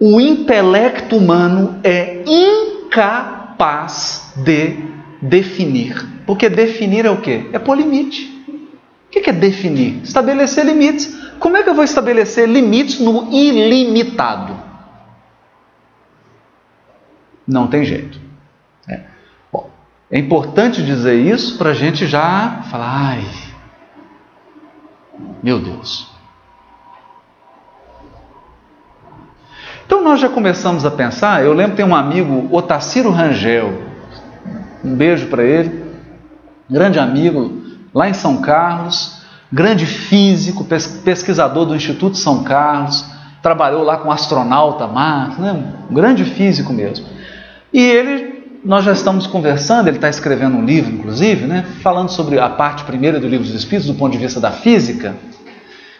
[SPEAKER 1] O intelecto humano é incapaz de definir. Porque definir é o que? É por limite. O que é definir? Estabelecer limites. Como é que eu vou estabelecer limites no ilimitado? Não tem jeito. É, importante dizer isso para a gente já falar, ai, meu Deus. Então nós já começamos a pensar, eu lembro tem um amigo, Otaciro Rangel, um beijo para ele, grande amigo, lá em São Carlos, grande físico, pesquisador do Instituto São Carlos, trabalhou lá com astronauta Marx, né? um grande físico mesmo. E ele, nós já estamos conversando, ele está escrevendo um livro, inclusive, né? falando sobre a parte primeira do livro dos Espíritos, do ponto de vista da física.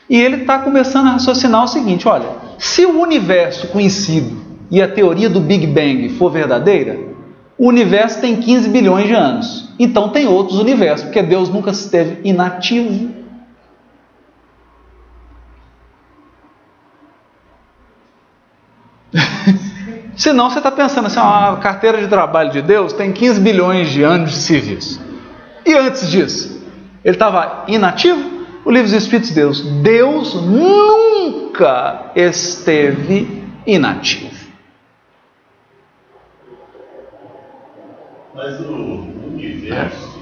[SPEAKER 1] E ele está começando a raciocinar o seguinte: olha, se o universo conhecido e a teoria do Big Bang for verdadeira, o universo tem 15 bilhões de anos. Então tem outros universos, porque Deus nunca esteve inativo. Senão você está pensando assim, a carteira de trabalho de Deus tem 15 bilhões de anos de serviço. E antes disso, ele estava inativo? O livro dos Espíritos de Deus, Deus nunca esteve inativo.
[SPEAKER 2] Mas o universo,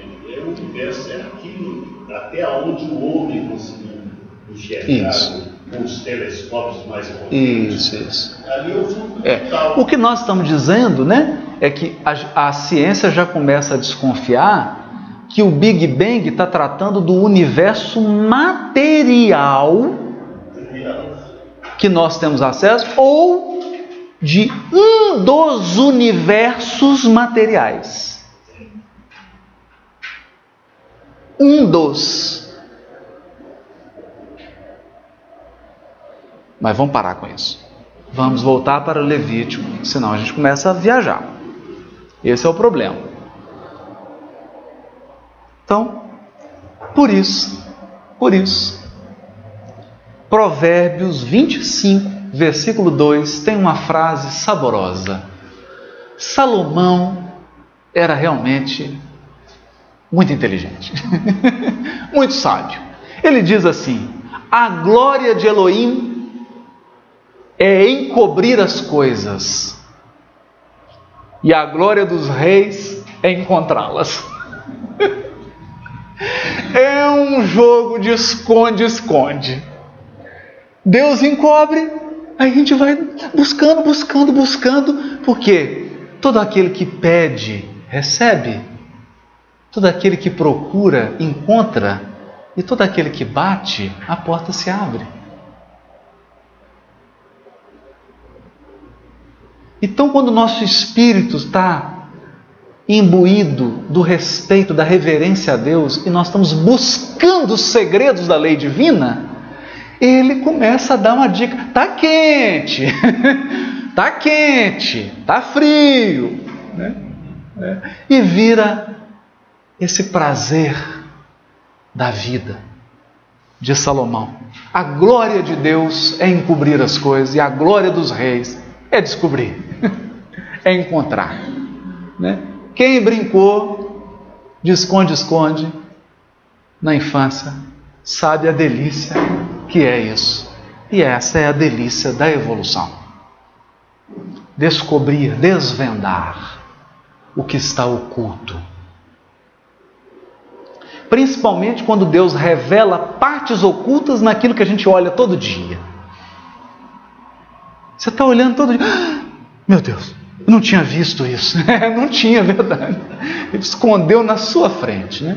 [SPEAKER 2] é, o universo é aquilo até onde o homem conseguiu enxergar
[SPEAKER 1] Isso.
[SPEAKER 2] Com os telescópios mais potentes.
[SPEAKER 1] Isso, isso.
[SPEAKER 2] Ali é
[SPEAKER 1] É. O que nós estamos dizendo, né, é que a, a ciência já começa a desconfiar que o Big Bang está tratando do universo material que nós temos acesso ou de um dos universos materiais. Um dos. Mas vamos parar com isso. Vamos voltar para o Levítico, senão a gente começa a viajar. Esse é o problema. Então, por isso, por isso, Provérbios 25, versículo 2, tem uma frase saborosa. Salomão era realmente muito inteligente, muito sábio. Ele diz assim: a glória de Elohim é encobrir as coisas, e a glória dos reis é encontrá-las. É um jogo de esconde-esconde. Deus encobre, a gente vai buscando, buscando, buscando, porque todo aquele que pede, recebe, todo aquele que procura, encontra, e todo aquele que bate, a porta se abre. Então, quando o nosso espírito está imbuído do respeito, da reverência a Deus, e nós estamos buscando os segredos da lei divina, ele começa a dar uma dica: tá quente, tá quente, tá frio, né? e vira esse prazer da vida de Salomão. A glória de Deus é encobrir as coisas e a glória dos reis é descobrir, é encontrar. Né? Quem brincou de esconde-esconde na infância sabe a delícia que é isso. E essa é a delícia da evolução. Descobrir, desvendar o que está oculto. Principalmente quando Deus revela partes ocultas naquilo que a gente olha todo dia. Você está olhando todo dia. Meu Deus, eu não tinha visto isso. não tinha, verdade. Ele escondeu na sua frente. Né?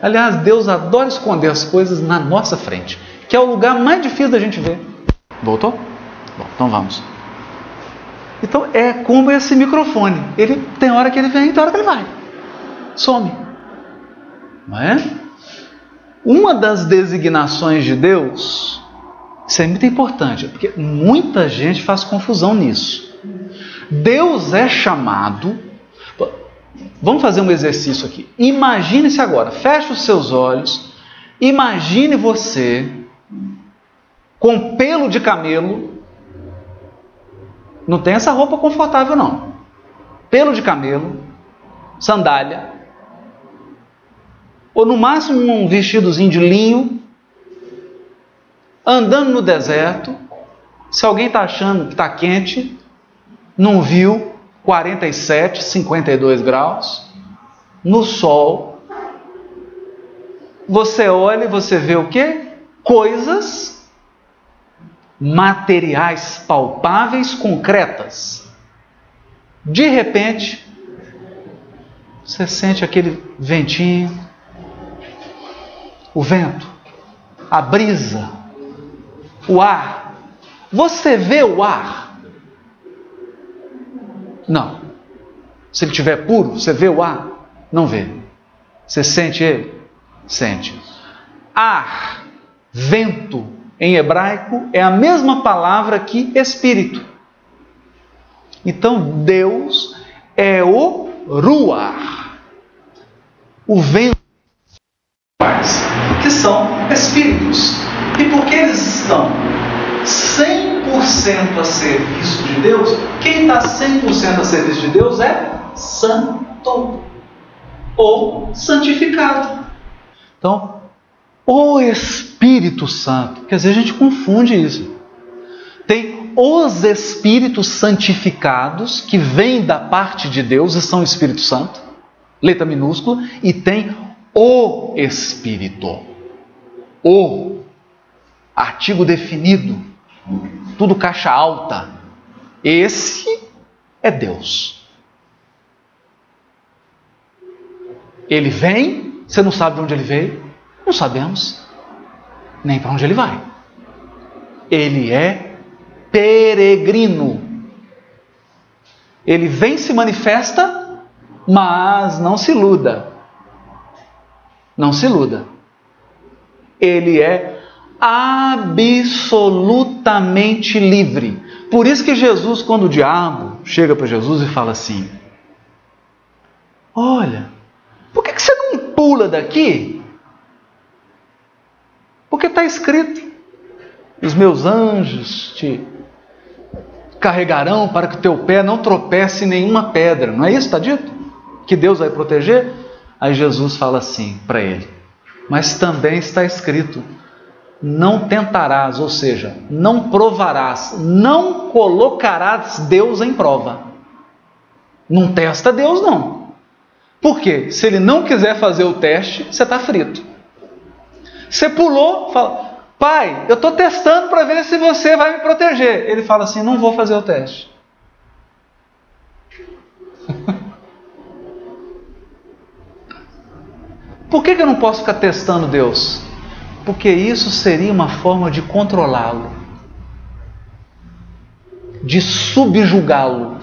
[SPEAKER 1] Aliás, Deus adora esconder as coisas na nossa frente, que é o lugar mais difícil da gente ver. Voltou? Bom, então vamos. Então é como esse microfone. Ele tem hora que ele vem tem hora que ele vai. Some. Não é? Uma das designações de Deus, isso é muito importante, porque muita gente faz confusão nisso. Deus é chamado. Vamos fazer um exercício aqui. Imagine-se agora, feche os seus olhos. Imagine você com pelo de camelo. Não tem essa roupa confortável, não. Pelo de camelo, sandália, ou no máximo um vestidozinho de linho, andando no deserto. Se alguém está achando que está quente, não viu 47, 52 graus, no sol. Você olha e você vê o que? Coisas materiais, palpáveis, concretas. De repente, você sente aquele ventinho, o vento, a brisa, o ar. Você vê o ar? Não. Se ele estiver puro, você vê o ar? Não vê. Você sente ele? Sente. Ar, vento, em hebraico, é a mesma palavra que espírito. Então, Deus é o Ruar, o vento, que são espíritos. E porque eles estão 100% a serviço de Deus, quem está 100% a serviço de Deus é santo ou santificado. Então, o Espírito Santo, quer dizer, a gente confunde isso. Tem os Espíritos santificados que vêm da parte de Deus e são Espírito Santo, letra minúscula, e tem o Espírito. O artigo definido, tudo caixa alta. Esse é Deus. Ele vem, você não sabe de onde ele veio, não sabemos, nem para onde ele vai. Ele é peregrino. Ele vem, se manifesta, mas não se iluda. Não se iluda. Ele é absolutamente livre. Por isso que Jesus, quando o diabo chega para Jesus e fala assim: Olha, por que, você não pula daqui? Porque está escrito: Os meus anjos te carregarão para que teu pé não tropece em nenhuma pedra. Não é isso? Está dito? Que Deus vai proteger? Aí Jesus fala assim para ele: Mas também está escrito: não tentarás, ou seja, não provarás, não colocarás Deus em prova. Não testa Deus, não. Por quê? Se ele não quiser fazer o teste, você está frito. Você pulou, fala, pai, eu estou testando para ver se você vai me proteger. Ele fala assim: não vou fazer o teste. Por que, que eu não posso ficar testando Deus? Porque isso seria uma forma de controlá-lo, de subjugá-lo,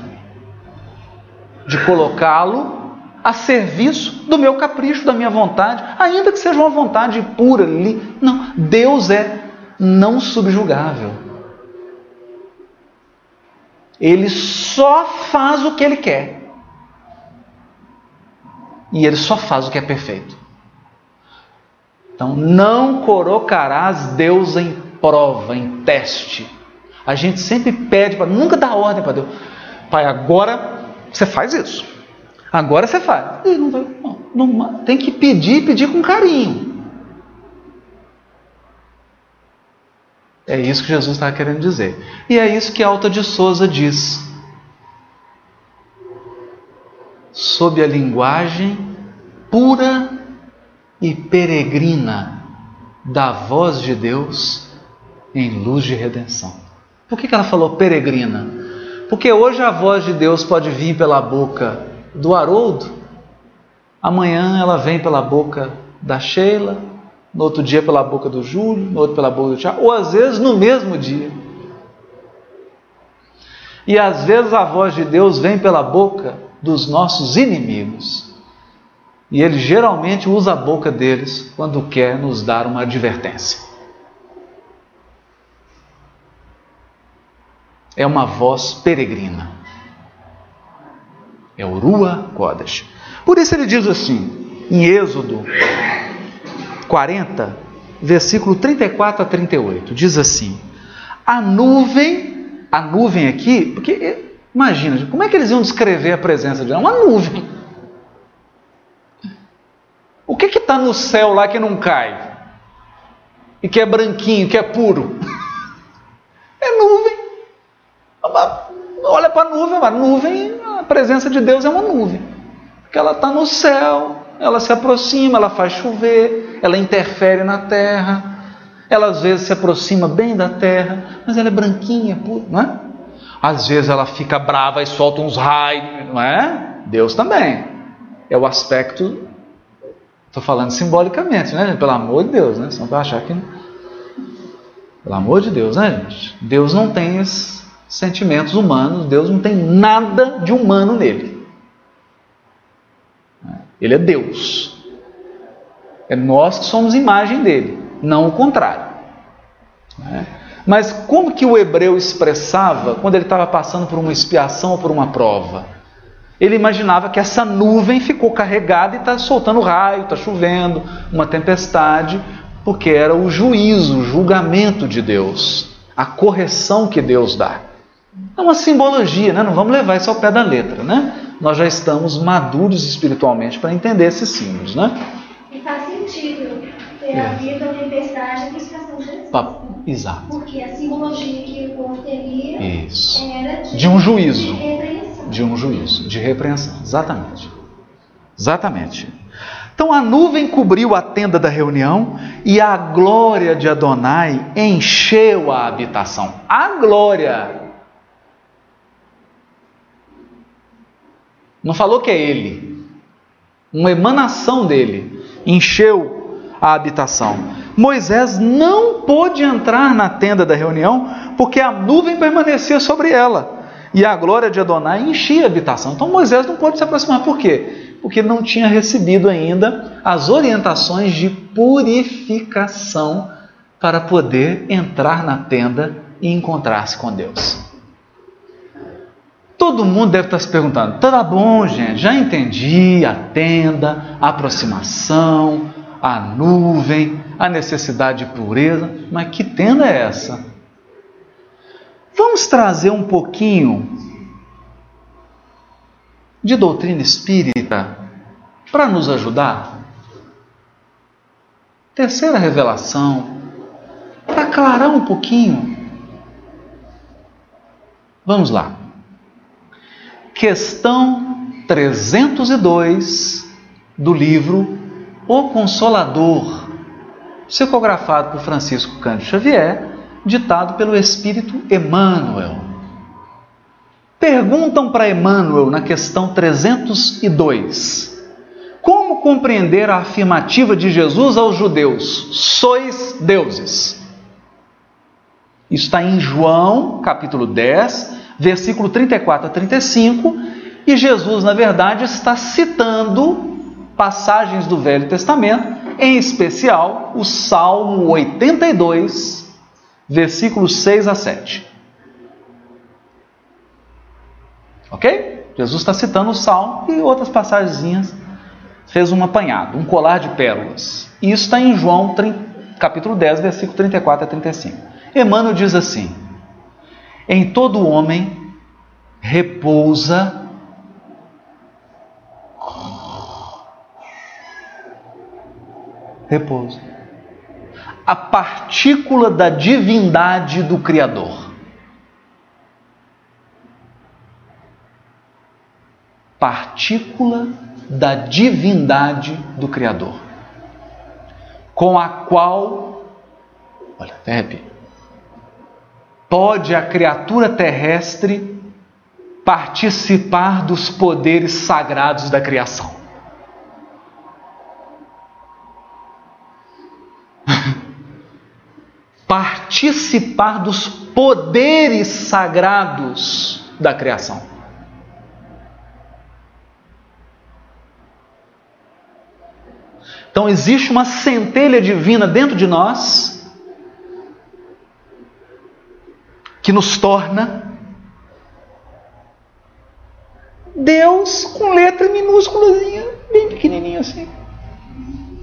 [SPEAKER 1] de colocá-lo a serviço do meu capricho, da minha vontade, ainda que seja uma vontade pura. Não, Deus é não subjugável. Ele só faz o que ele quer. E ele só faz o que é perfeito. Então, não colocarás Deus em prova, em teste. A gente sempre pede para nunca dar ordem para Deus. Pai, agora você faz isso. Agora você faz. Não, não, não, tem que pedir, pedir com carinho. É isso que Jesus está querendo dizer. E é isso que Alta de Souza diz. Sob a linguagem pura e peregrina da voz de Deus em luz de redenção. Por que, ela falou peregrina? Porque hoje a voz de Deus pode vir pela boca do Haroldo, amanhã ela vem pela boca da Sheila, no outro dia pela boca do Júlio, no outro pela boca do Tiago, ou às vezes no mesmo dia. E às vezes a voz de Deus vem pela boca dos nossos inimigos. E ele geralmente usa a boca deles quando quer nos dar uma advertência. É uma voz peregrina. É o Rua Kodesh. Por isso ele diz assim, em Êxodo 40, versículo 34 a 38, diz assim: A nuvem, a nuvem aqui, porque imagina, como é que eles iam descrever a presença de Deus? Uma nuvem. O que está no céu lá que não cai? E que é branquinho, que é puro? É nuvem. Olha para a nuvem, a nuvem, a presença de Deus é uma nuvem. Porque ela está no céu, ela se aproxima, ela faz chover, ela interfere na terra, ela às vezes se aproxima bem da terra, mas ela é branquinha, pura, não é? Às vezes ela fica brava e solta uns raios, não é? Deus também. É o aspecto Estou falando simbolicamente, né? Pelo amor de Deus, né? Só para achar que. Pelo amor de Deus, né, gente? Deus não tem sentimentos humanos, Deus não tem nada de humano nele. Ele é Deus. É nós que somos imagem dele, não o contrário. Né? Mas como que o hebreu expressava quando ele estava passando por uma expiação ou por uma prova? Ele imaginava que essa nuvem ficou carregada e está soltando raio, está chovendo, uma tempestade, porque era o juízo, o julgamento de Deus, a correção que Deus dá. É uma simbologia, né? não vamos levar isso ao pé da letra. Né? Nós já estamos maduros espiritualmente para entender esses símbolos. Né?
[SPEAKER 5] E faz sentido ter
[SPEAKER 1] É.
[SPEAKER 5] havido a tempestade e a crucificação de Jesus.
[SPEAKER 1] Pa- Exato.
[SPEAKER 5] Porque a simbologia que o povo teria
[SPEAKER 1] Isso.
[SPEAKER 5] era de,
[SPEAKER 1] De um juízo.
[SPEAKER 5] de.
[SPEAKER 1] De um juízo, de repreensão. Exatamente. Exatamente. Então a nuvem cobriu a tenda da reunião e a glória de Adonai encheu a habitação. A glória. Não falou que é ele. Uma emanação dele encheu a habitação. Moisés não pôde entrar na tenda da reunião porque a nuvem permanecia sobre ela e a glória de Adonai enchia a habitação. Então Moisés não pôde se aproximar. Por quê? Porque não tinha recebido ainda as orientações de purificação para poder entrar na tenda e encontrar-se com Deus. Todo mundo deve estar se perguntando: tá bom, gente, já entendi a tenda, a aproximação, a nuvem, a necessidade de pureza, mas que tenda é essa? Vamos trazer um pouquinho de doutrina espírita para nos ajudar? Terceira revelação, para aclarar um pouquinho. Vamos lá. Questão 302 do livro O Consolador, psicografado por Francisco Cândido Xavier, ditado pelo Espírito Emmanuel. Perguntam para Emmanuel na questão 302: Como compreender a afirmativa de Jesus aos judeus: Sois deuses? Isso está em João, capítulo 10, versículo 34 a 35, e Jesus, na verdade, está citando passagens do Velho Testamento, em especial o Salmo 82, versículos 6 a 7. Ok? Jesus está citando o Salmo e outras passagens, fez um apanhado, um colar de pérolas. Isso está em João, capítulo 10, versículo 34 a 35. Emmanuel diz assim: Em todo homem repousa repouso a partícula da divindade do Criador. Partícula da divindade do Criador, com a qual, olha, repito, pode a criatura terrestre participar dos poderes sagrados da criação. participar dos poderes sagrados da criação. Então existe uma centelha divina dentro de nós que nos torna Deus com letra minúsculazinha, bem pequenininha assim.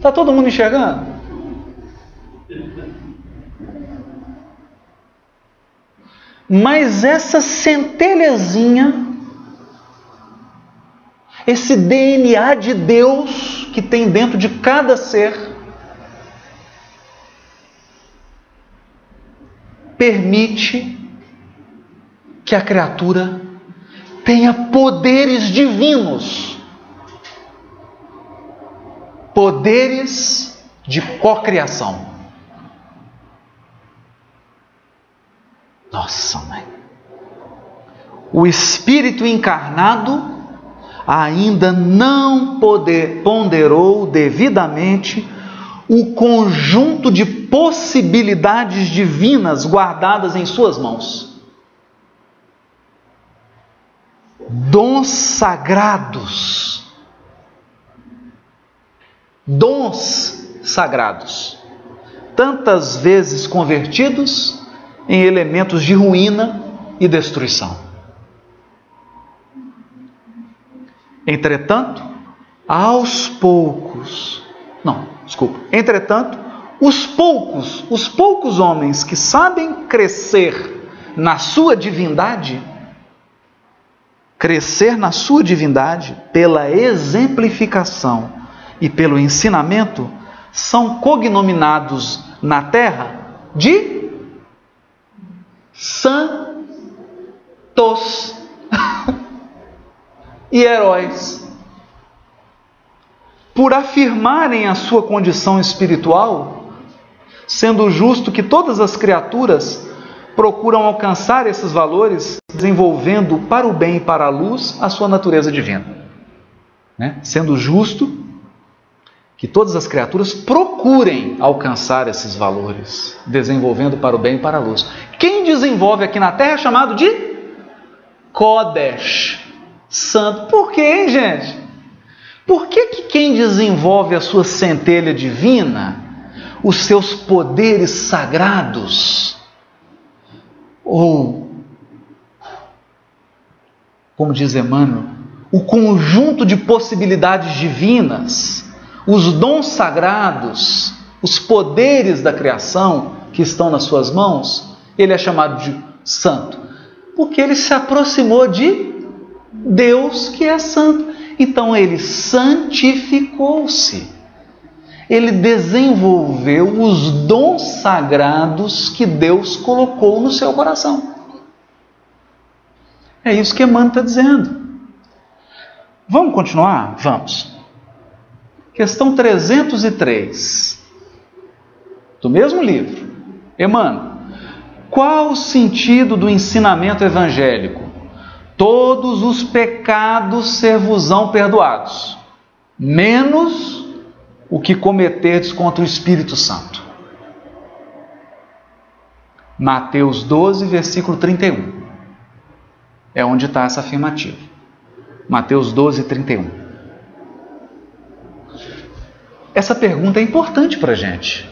[SPEAKER 1] Tá todo mundo enxergando? Mas essa centelhazinha, esse DNA de Deus que tem dentro de cada ser, permite que a criatura tenha poderes divinos, poderes de cocriação. Nossa, mãe. O espírito encarnado ainda não poder, ponderou devidamente o conjunto de possibilidades divinas guardadas em suas mãos. Dons sagrados. Dons sagrados. Tantas vezes convertidos em elementos de ruína e destruição. Entretanto, aos poucos, não, desculpa, entretanto, os poucos, os poucos homens que sabem crescer na sua divindade, crescer na sua divindade pela exemplificação e pelo ensinamento, são cognominados na terra de santos e heróis. Por afirmarem a sua condição espiritual, sendo justo que todas as criaturas procuram alcançar esses valores, desenvolvendo para o bem e para a luz a sua natureza divina. Né? Sendo justo que todas as criaturas procurem alcançar esses valores, desenvolvendo para o bem e para a luz. Quem desenvolve aqui na Terra é chamado de Kodesh, santo. Por quê, gente? Por que, que quem desenvolve a sua centelha divina, os seus poderes sagrados, ou, como diz Emmanuel, o conjunto de possibilidades divinas, os dons sagrados, os poderes da criação que estão nas suas mãos, ele é chamado de santo, porque ele se aproximou de Deus que é santo. Então ele santificou-se. Ele desenvolveu os dons sagrados que Deus colocou no seu coração. É isso que Emmanuel está dizendo. Vamos continuar? Vamos. Questão 303, do mesmo livro. Emmanuel, qual o sentido do ensinamento evangélico? todos os pecados ser-vos-ão perdoados, menos o que cometerdes contra o Espírito Santo. Mateus 12, versículo 31. É onde está essa afirmativa. Mateus 12, 31. Essa pergunta é importante para a gente.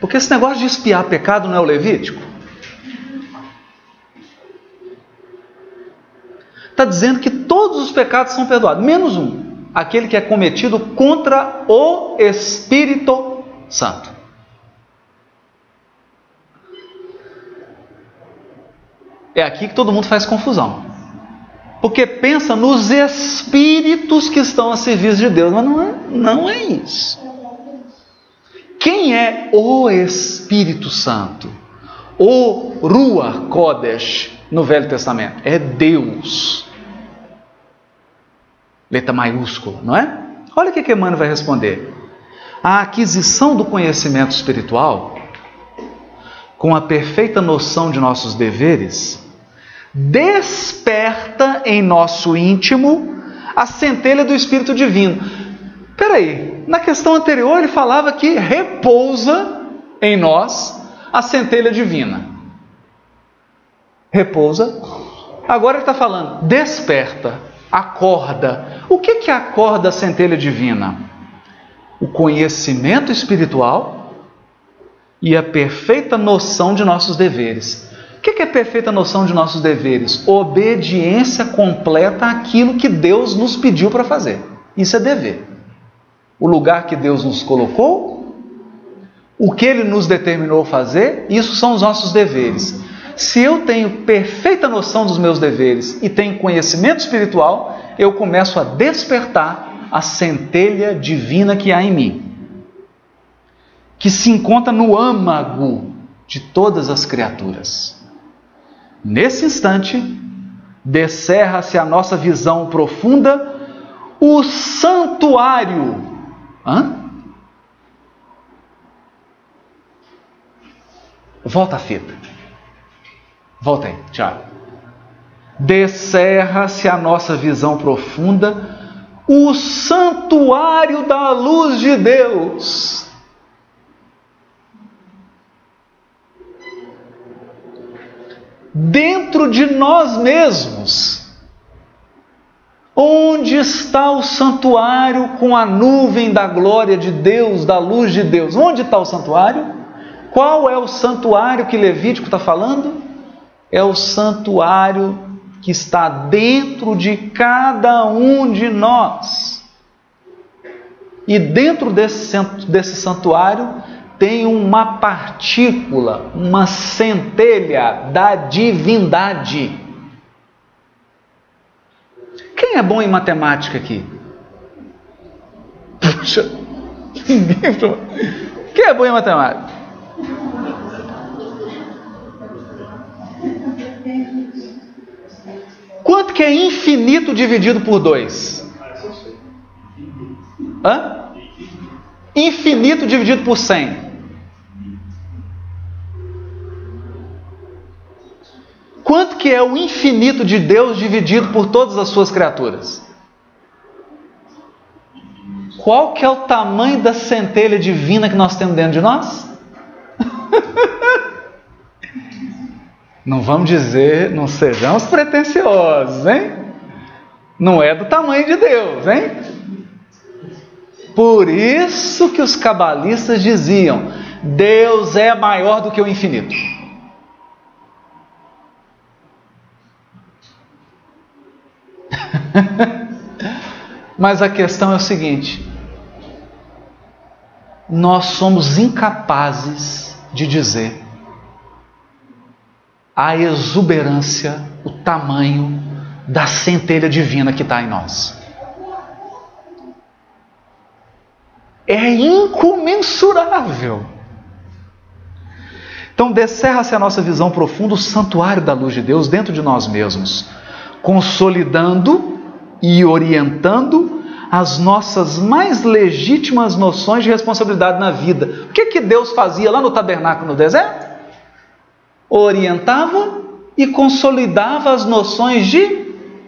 [SPEAKER 1] Porque esse negócio de espiar pecado não é o Levítico? Está dizendo que todos os pecados são perdoados, menos um, aquele que é cometido contra o Espírito Santo. É aqui que todo mundo faz confusão. Porque pensa nos espíritos que estão a serviço de Deus, mas não é, não é isso. Quem é o Espírito Santo? O Ruach Kodesh no Velho Testamento? É Deus letra maiúscula, não é? Olha o que Emmanuel vai responder. A aquisição do conhecimento espiritual, com a perfeita noção de nossos deveres, desperta em nosso íntimo a centelha do Espírito Divino. Peraí, na questão anterior ele falava que repousa em nós a centelha divina. Repousa. Agora ele está falando, desperta acorda. O que que acorda a centelha divina? O conhecimento espiritual e a perfeita noção de nossos deveres. O que é perfeita noção de nossos deveres? Obediência completa àquilo que Deus nos pediu para fazer. Isso é dever. O lugar que Deus nos colocou, o que Ele nos determinou fazer, isso são os nossos deveres. Se eu tenho perfeita noção dos meus deveres e tenho conhecimento espiritual, eu começo a despertar a centelha divina que há em mim, que se encontra no âmago de todas as criaturas. Nesse instante, descerra-se a nossa visão profunda, o santuário. Hã? Volta a fita. Volta aí, Tiago. Descerra-se a nossa visão profunda, o santuário da luz de Deus. Dentro de nós mesmos. Onde está o santuário com a nuvem da glória de Deus, da luz de Deus? Onde está o santuário? Qual é o santuário que Levítico está falando? é o santuário que está dentro de cada um de nós. E dentro desse, santuário tem uma partícula, uma centelha da divindade. Quem é bom em matemática aqui? Puxa, Quem é bom em matemática? Quanto que é infinito dividido por 2? Hã? Infinito dividido por 100. Quanto que é o infinito de Deus dividido por todas as suas criaturas? Qual que é o tamanho da centelha divina que nós temos dentro de nós? Não vamos dizer, não sejamos pretensiosos, hein? Não é do tamanho de Deus, hein? Por isso que os cabalistas diziam: Deus é maior do que o infinito. Mas a questão é o seguinte: nós somos incapazes de dizer a exuberância, o tamanho da centelha divina que está em nós. É incomensurável. Então, descerra-se a nossa visão profunda, o santuário da luz de Deus dentro de nós mesmos, consolidando e orientando as nossas mais legítimas noções de responsabilidade na vida. O que, que Deus fazia lá no tabernáculo no deserto? Orientava e consolidava as noções de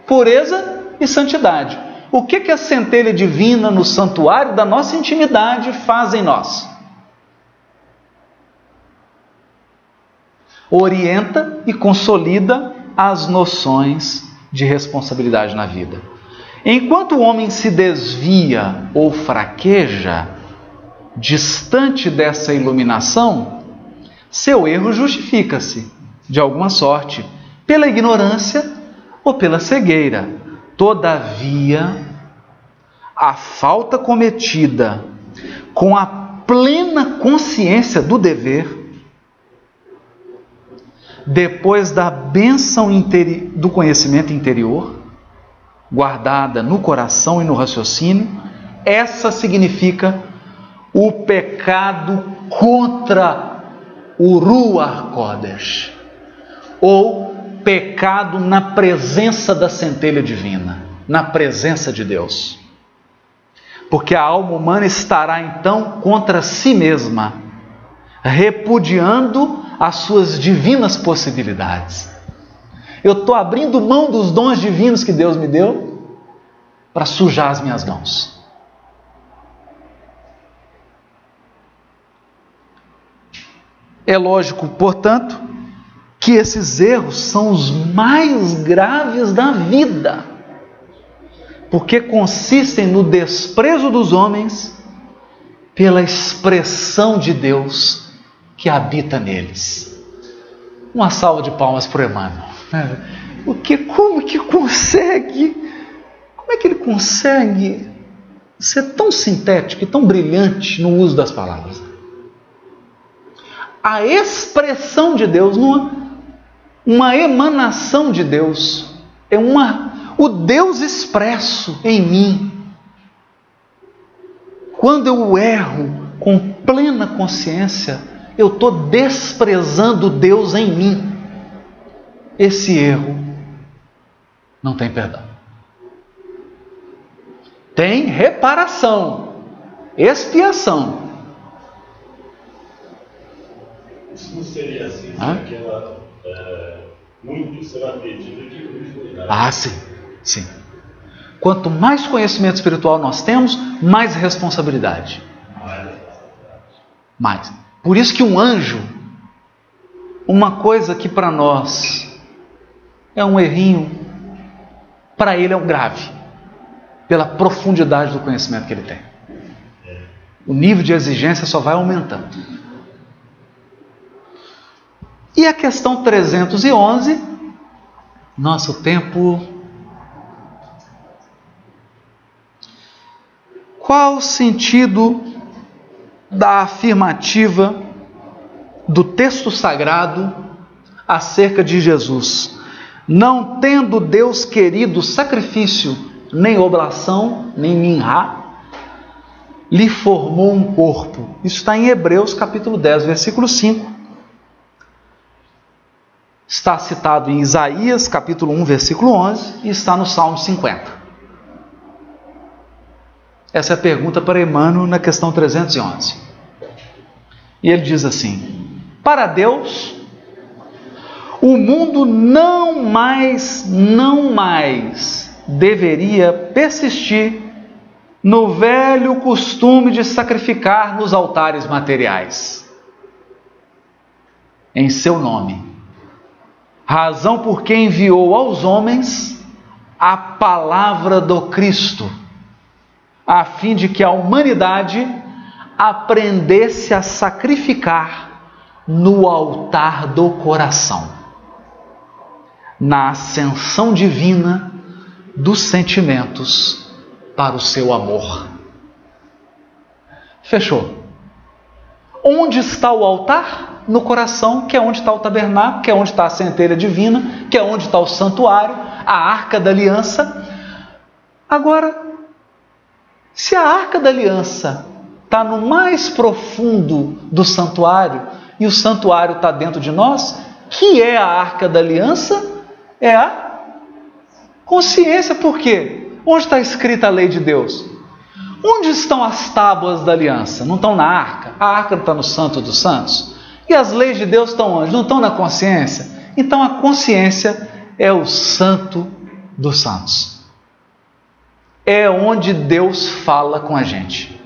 [SPEAKER 1] pureza e santidade. O que, que a centelha divina no santuário da nossa intimidade faz em nós? Orienta e consolida as noções de responsabilidade na vida. Enquanto o homem se desvia ou fraqueja, distante dessa iluminação, seu erro justifica-se, de alguma sorte, pela ignorância ou pela cegueira. Todavia, a falta cometida com a plena consciência do dever, depois da bênção do conhecimento interior, guardada no coração e no raciocínio, essa significa o pecado contra o Ruach Kodesh, ou pecado na presença da centelha divina, na presença de Deus. Porque a alma humana estará então contra si mesma, repudiando as suas divinas possibilidades. Eu estou abrindo mão dos dons divinos que Deus me deu para sujar as minhas mãos. É lógico, portanto, que esses erros são os mais graves da vida, porque consistem no desprezo dos homens pela expressão de Deus que habita neles. Uma salva de palmas para o Emmanuel. O que, como que consegue? Como é que ele consegue ser tão sintético e tão brilhante no uso das palavras? A expressão de Deus, uma, uma emanação de Deus, é uma o Deus expresso em mim. Quando eu erro com plena consciência, eu estou desprezando Deus em mim. Esse erro não tem perdão. Tem reparação, expiação,
[SPEAKER 2] Isso não seria assim, Hã? aquela. É, muito será pedido que cruz
[SPEAKER 1] Ah, sim, sim. Quanto mais conhecimento espiritual nós temos, mais responsabilidade. Mais. Por isso que um anjo, uma coisa que para nós é um errinho, para ele é um grave, pela profundidade do conhecimento que ele tem. O nível de exigência só vai aumentando. E a questão 311 Nosso tempo. Qual o sentido da afirmativa do texto sagrado acerca de Jesus? Não tendo Deus querido sacrifício, nem oblação, nem minhá, lhe formou um corpo. Isso está em Hebreus capítulo 10, versículo 5. Está citado em Isaías capítulo 1, versículo 11 e está no Salmo 50. Essa é a pergunta para Emmanuel na questão 311. E ele diz assim: Para Deus, o mundo não mais, não mais deveria persistir no velho costume de sacrificar nos altares materiais, em seu nome, razão por que enviou aos homens a palavra do Cristo, a fim de que a humanidade aprendesse a sacrificar no altar do coração, na ascensão divina dos sentimentos para o seu amor. Fechou. Onde está o altar? No coração, que é onde está o tabernáculo, que é onde está a centelha divina, que é onde está o santuário, a arca da aliança. Agora, se a arca da aliança está no mais profundo do santuário e o santuário está dentro de nós, que é a arca da aliança? É a consciência, por quê? Onde está escrita a lei de Deus? Onde estão as tábuas da aliança? Não estão na arca? A arca não está no Santo dos Santos? E as leis de Deus estão onde? Não estão na consciência? Então a consciência é o Santo dos Santos. É onde Deus fala com a gente.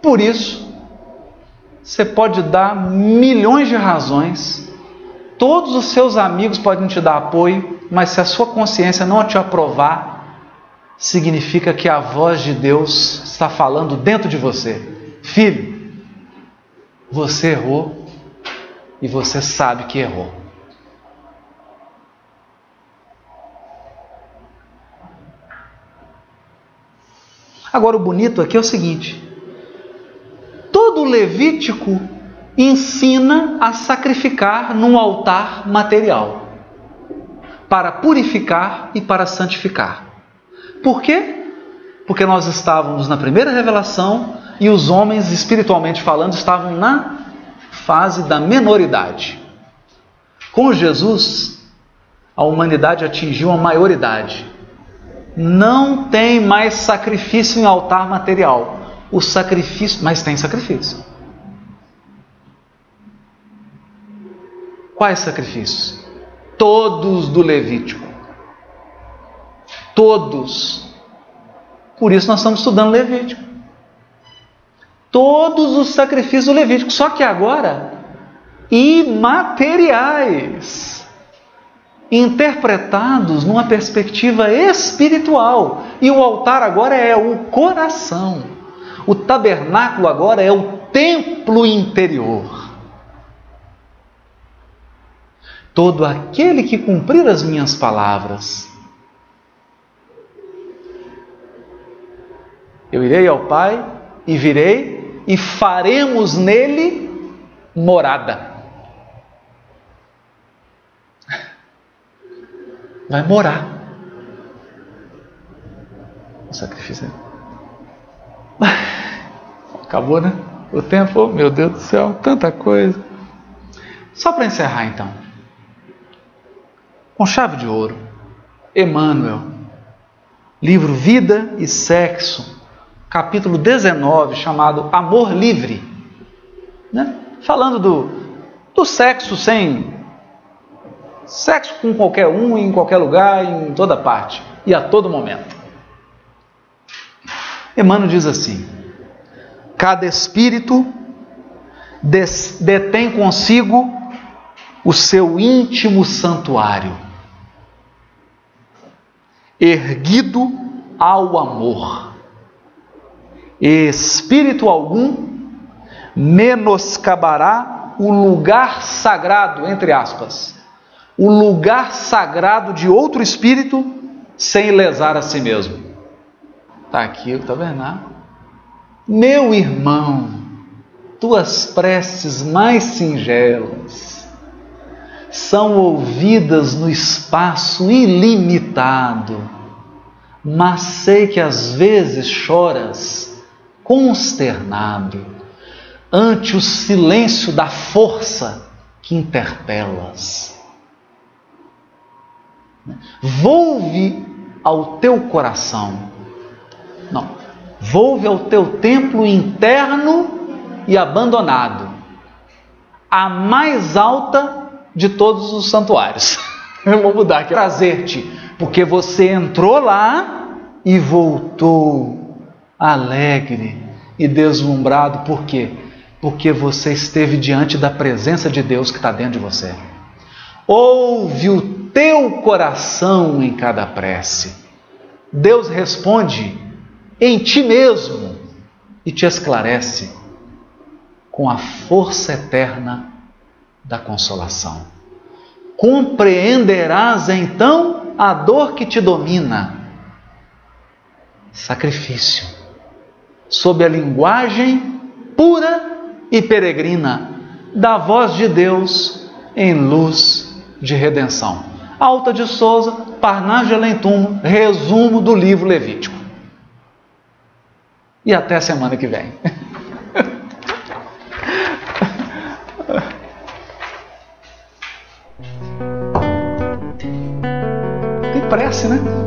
[SPEAKER 1] Por isso, você pode dar milhões de razões Todos os seus amigos podem te dar apoio, mas se a sua consciência não te aprovar, significa que a voz de Deus está falando dentro de você. Filho, você errou e você sabe que errou. Agora, o bonito aqui é o seguinte: todo Levítico ensina a sacrificar num altar material, para purificar e para santificar. Por quê? Porque nós estávamos na primeira revelação e os homens, espiritualmente falando, estavam na fase da menoridade. Com Jesus, a humanidade atingiu a maioridade. Não tem mais sacrifício em altar material. O sacrifício, mas tem sacrifício. Quais sacrifícios? Todos do Levítico. Todos. Por isso nós estamos estudando Levítico. Todos os sacrifícios do Levítico, só que agora imateriais, interpretados numa perspectiva espiritual. E o altar agora é o coração. O tabernáculo agora é o templo interior. todo aquele que cumprir as minhas palavras. Eu irei ao Pai e virei e faremos nele morada. Vai morar. O sacrifício. Acabou, né? O tempo, meu Deus do céu, tanta coisa. Só para encerrar então com chave de ouro. Emmanuel, livro Vida e Sexo, capítulo 19, chamado Amor Livre, né? falando do, do sexo sem. Sexo com qualquer um, em qualquer lugar, em toda parte e a todo momento. Emmanuel diz assim: cada espírito detém consigo o seu íntimo santuário erguido ao amor. Espírito algum menoscabará o lugar sagrado, entre aspas, o lugar sagrado de outro espírito sem lesar a si mesmo. Está aqui, está vendo? Né? Meu irmão, tuas preces mais singelas são ouvidas no espaço ilimitado, mas sei que às vezes choras consternado ante o silêncio da força que interpelas. Volve ao teu coração. Não. Volve ao teu templo interno e abandonado. A mais alta de todos os santuários. Eu vou mudar aqui. Prazer-te, porque você entrou lá e voltou alegre e deslumbrado. Por quê? porque você esteve diante da presença de Deus que está dentro de você. Ouve o teu coração em cada prece. Deus responde em ti mesmo e te esclarece com a força eterna da consolação. Compreenderás então a dor que te domina. Sacrifício, sob a linguagem pura e peregrina da voz de Deus em luz de redenção. Alta de Souza, Parnage Lentum, resumo do livro Levítico. E até a semana que vem. Tem prece, né?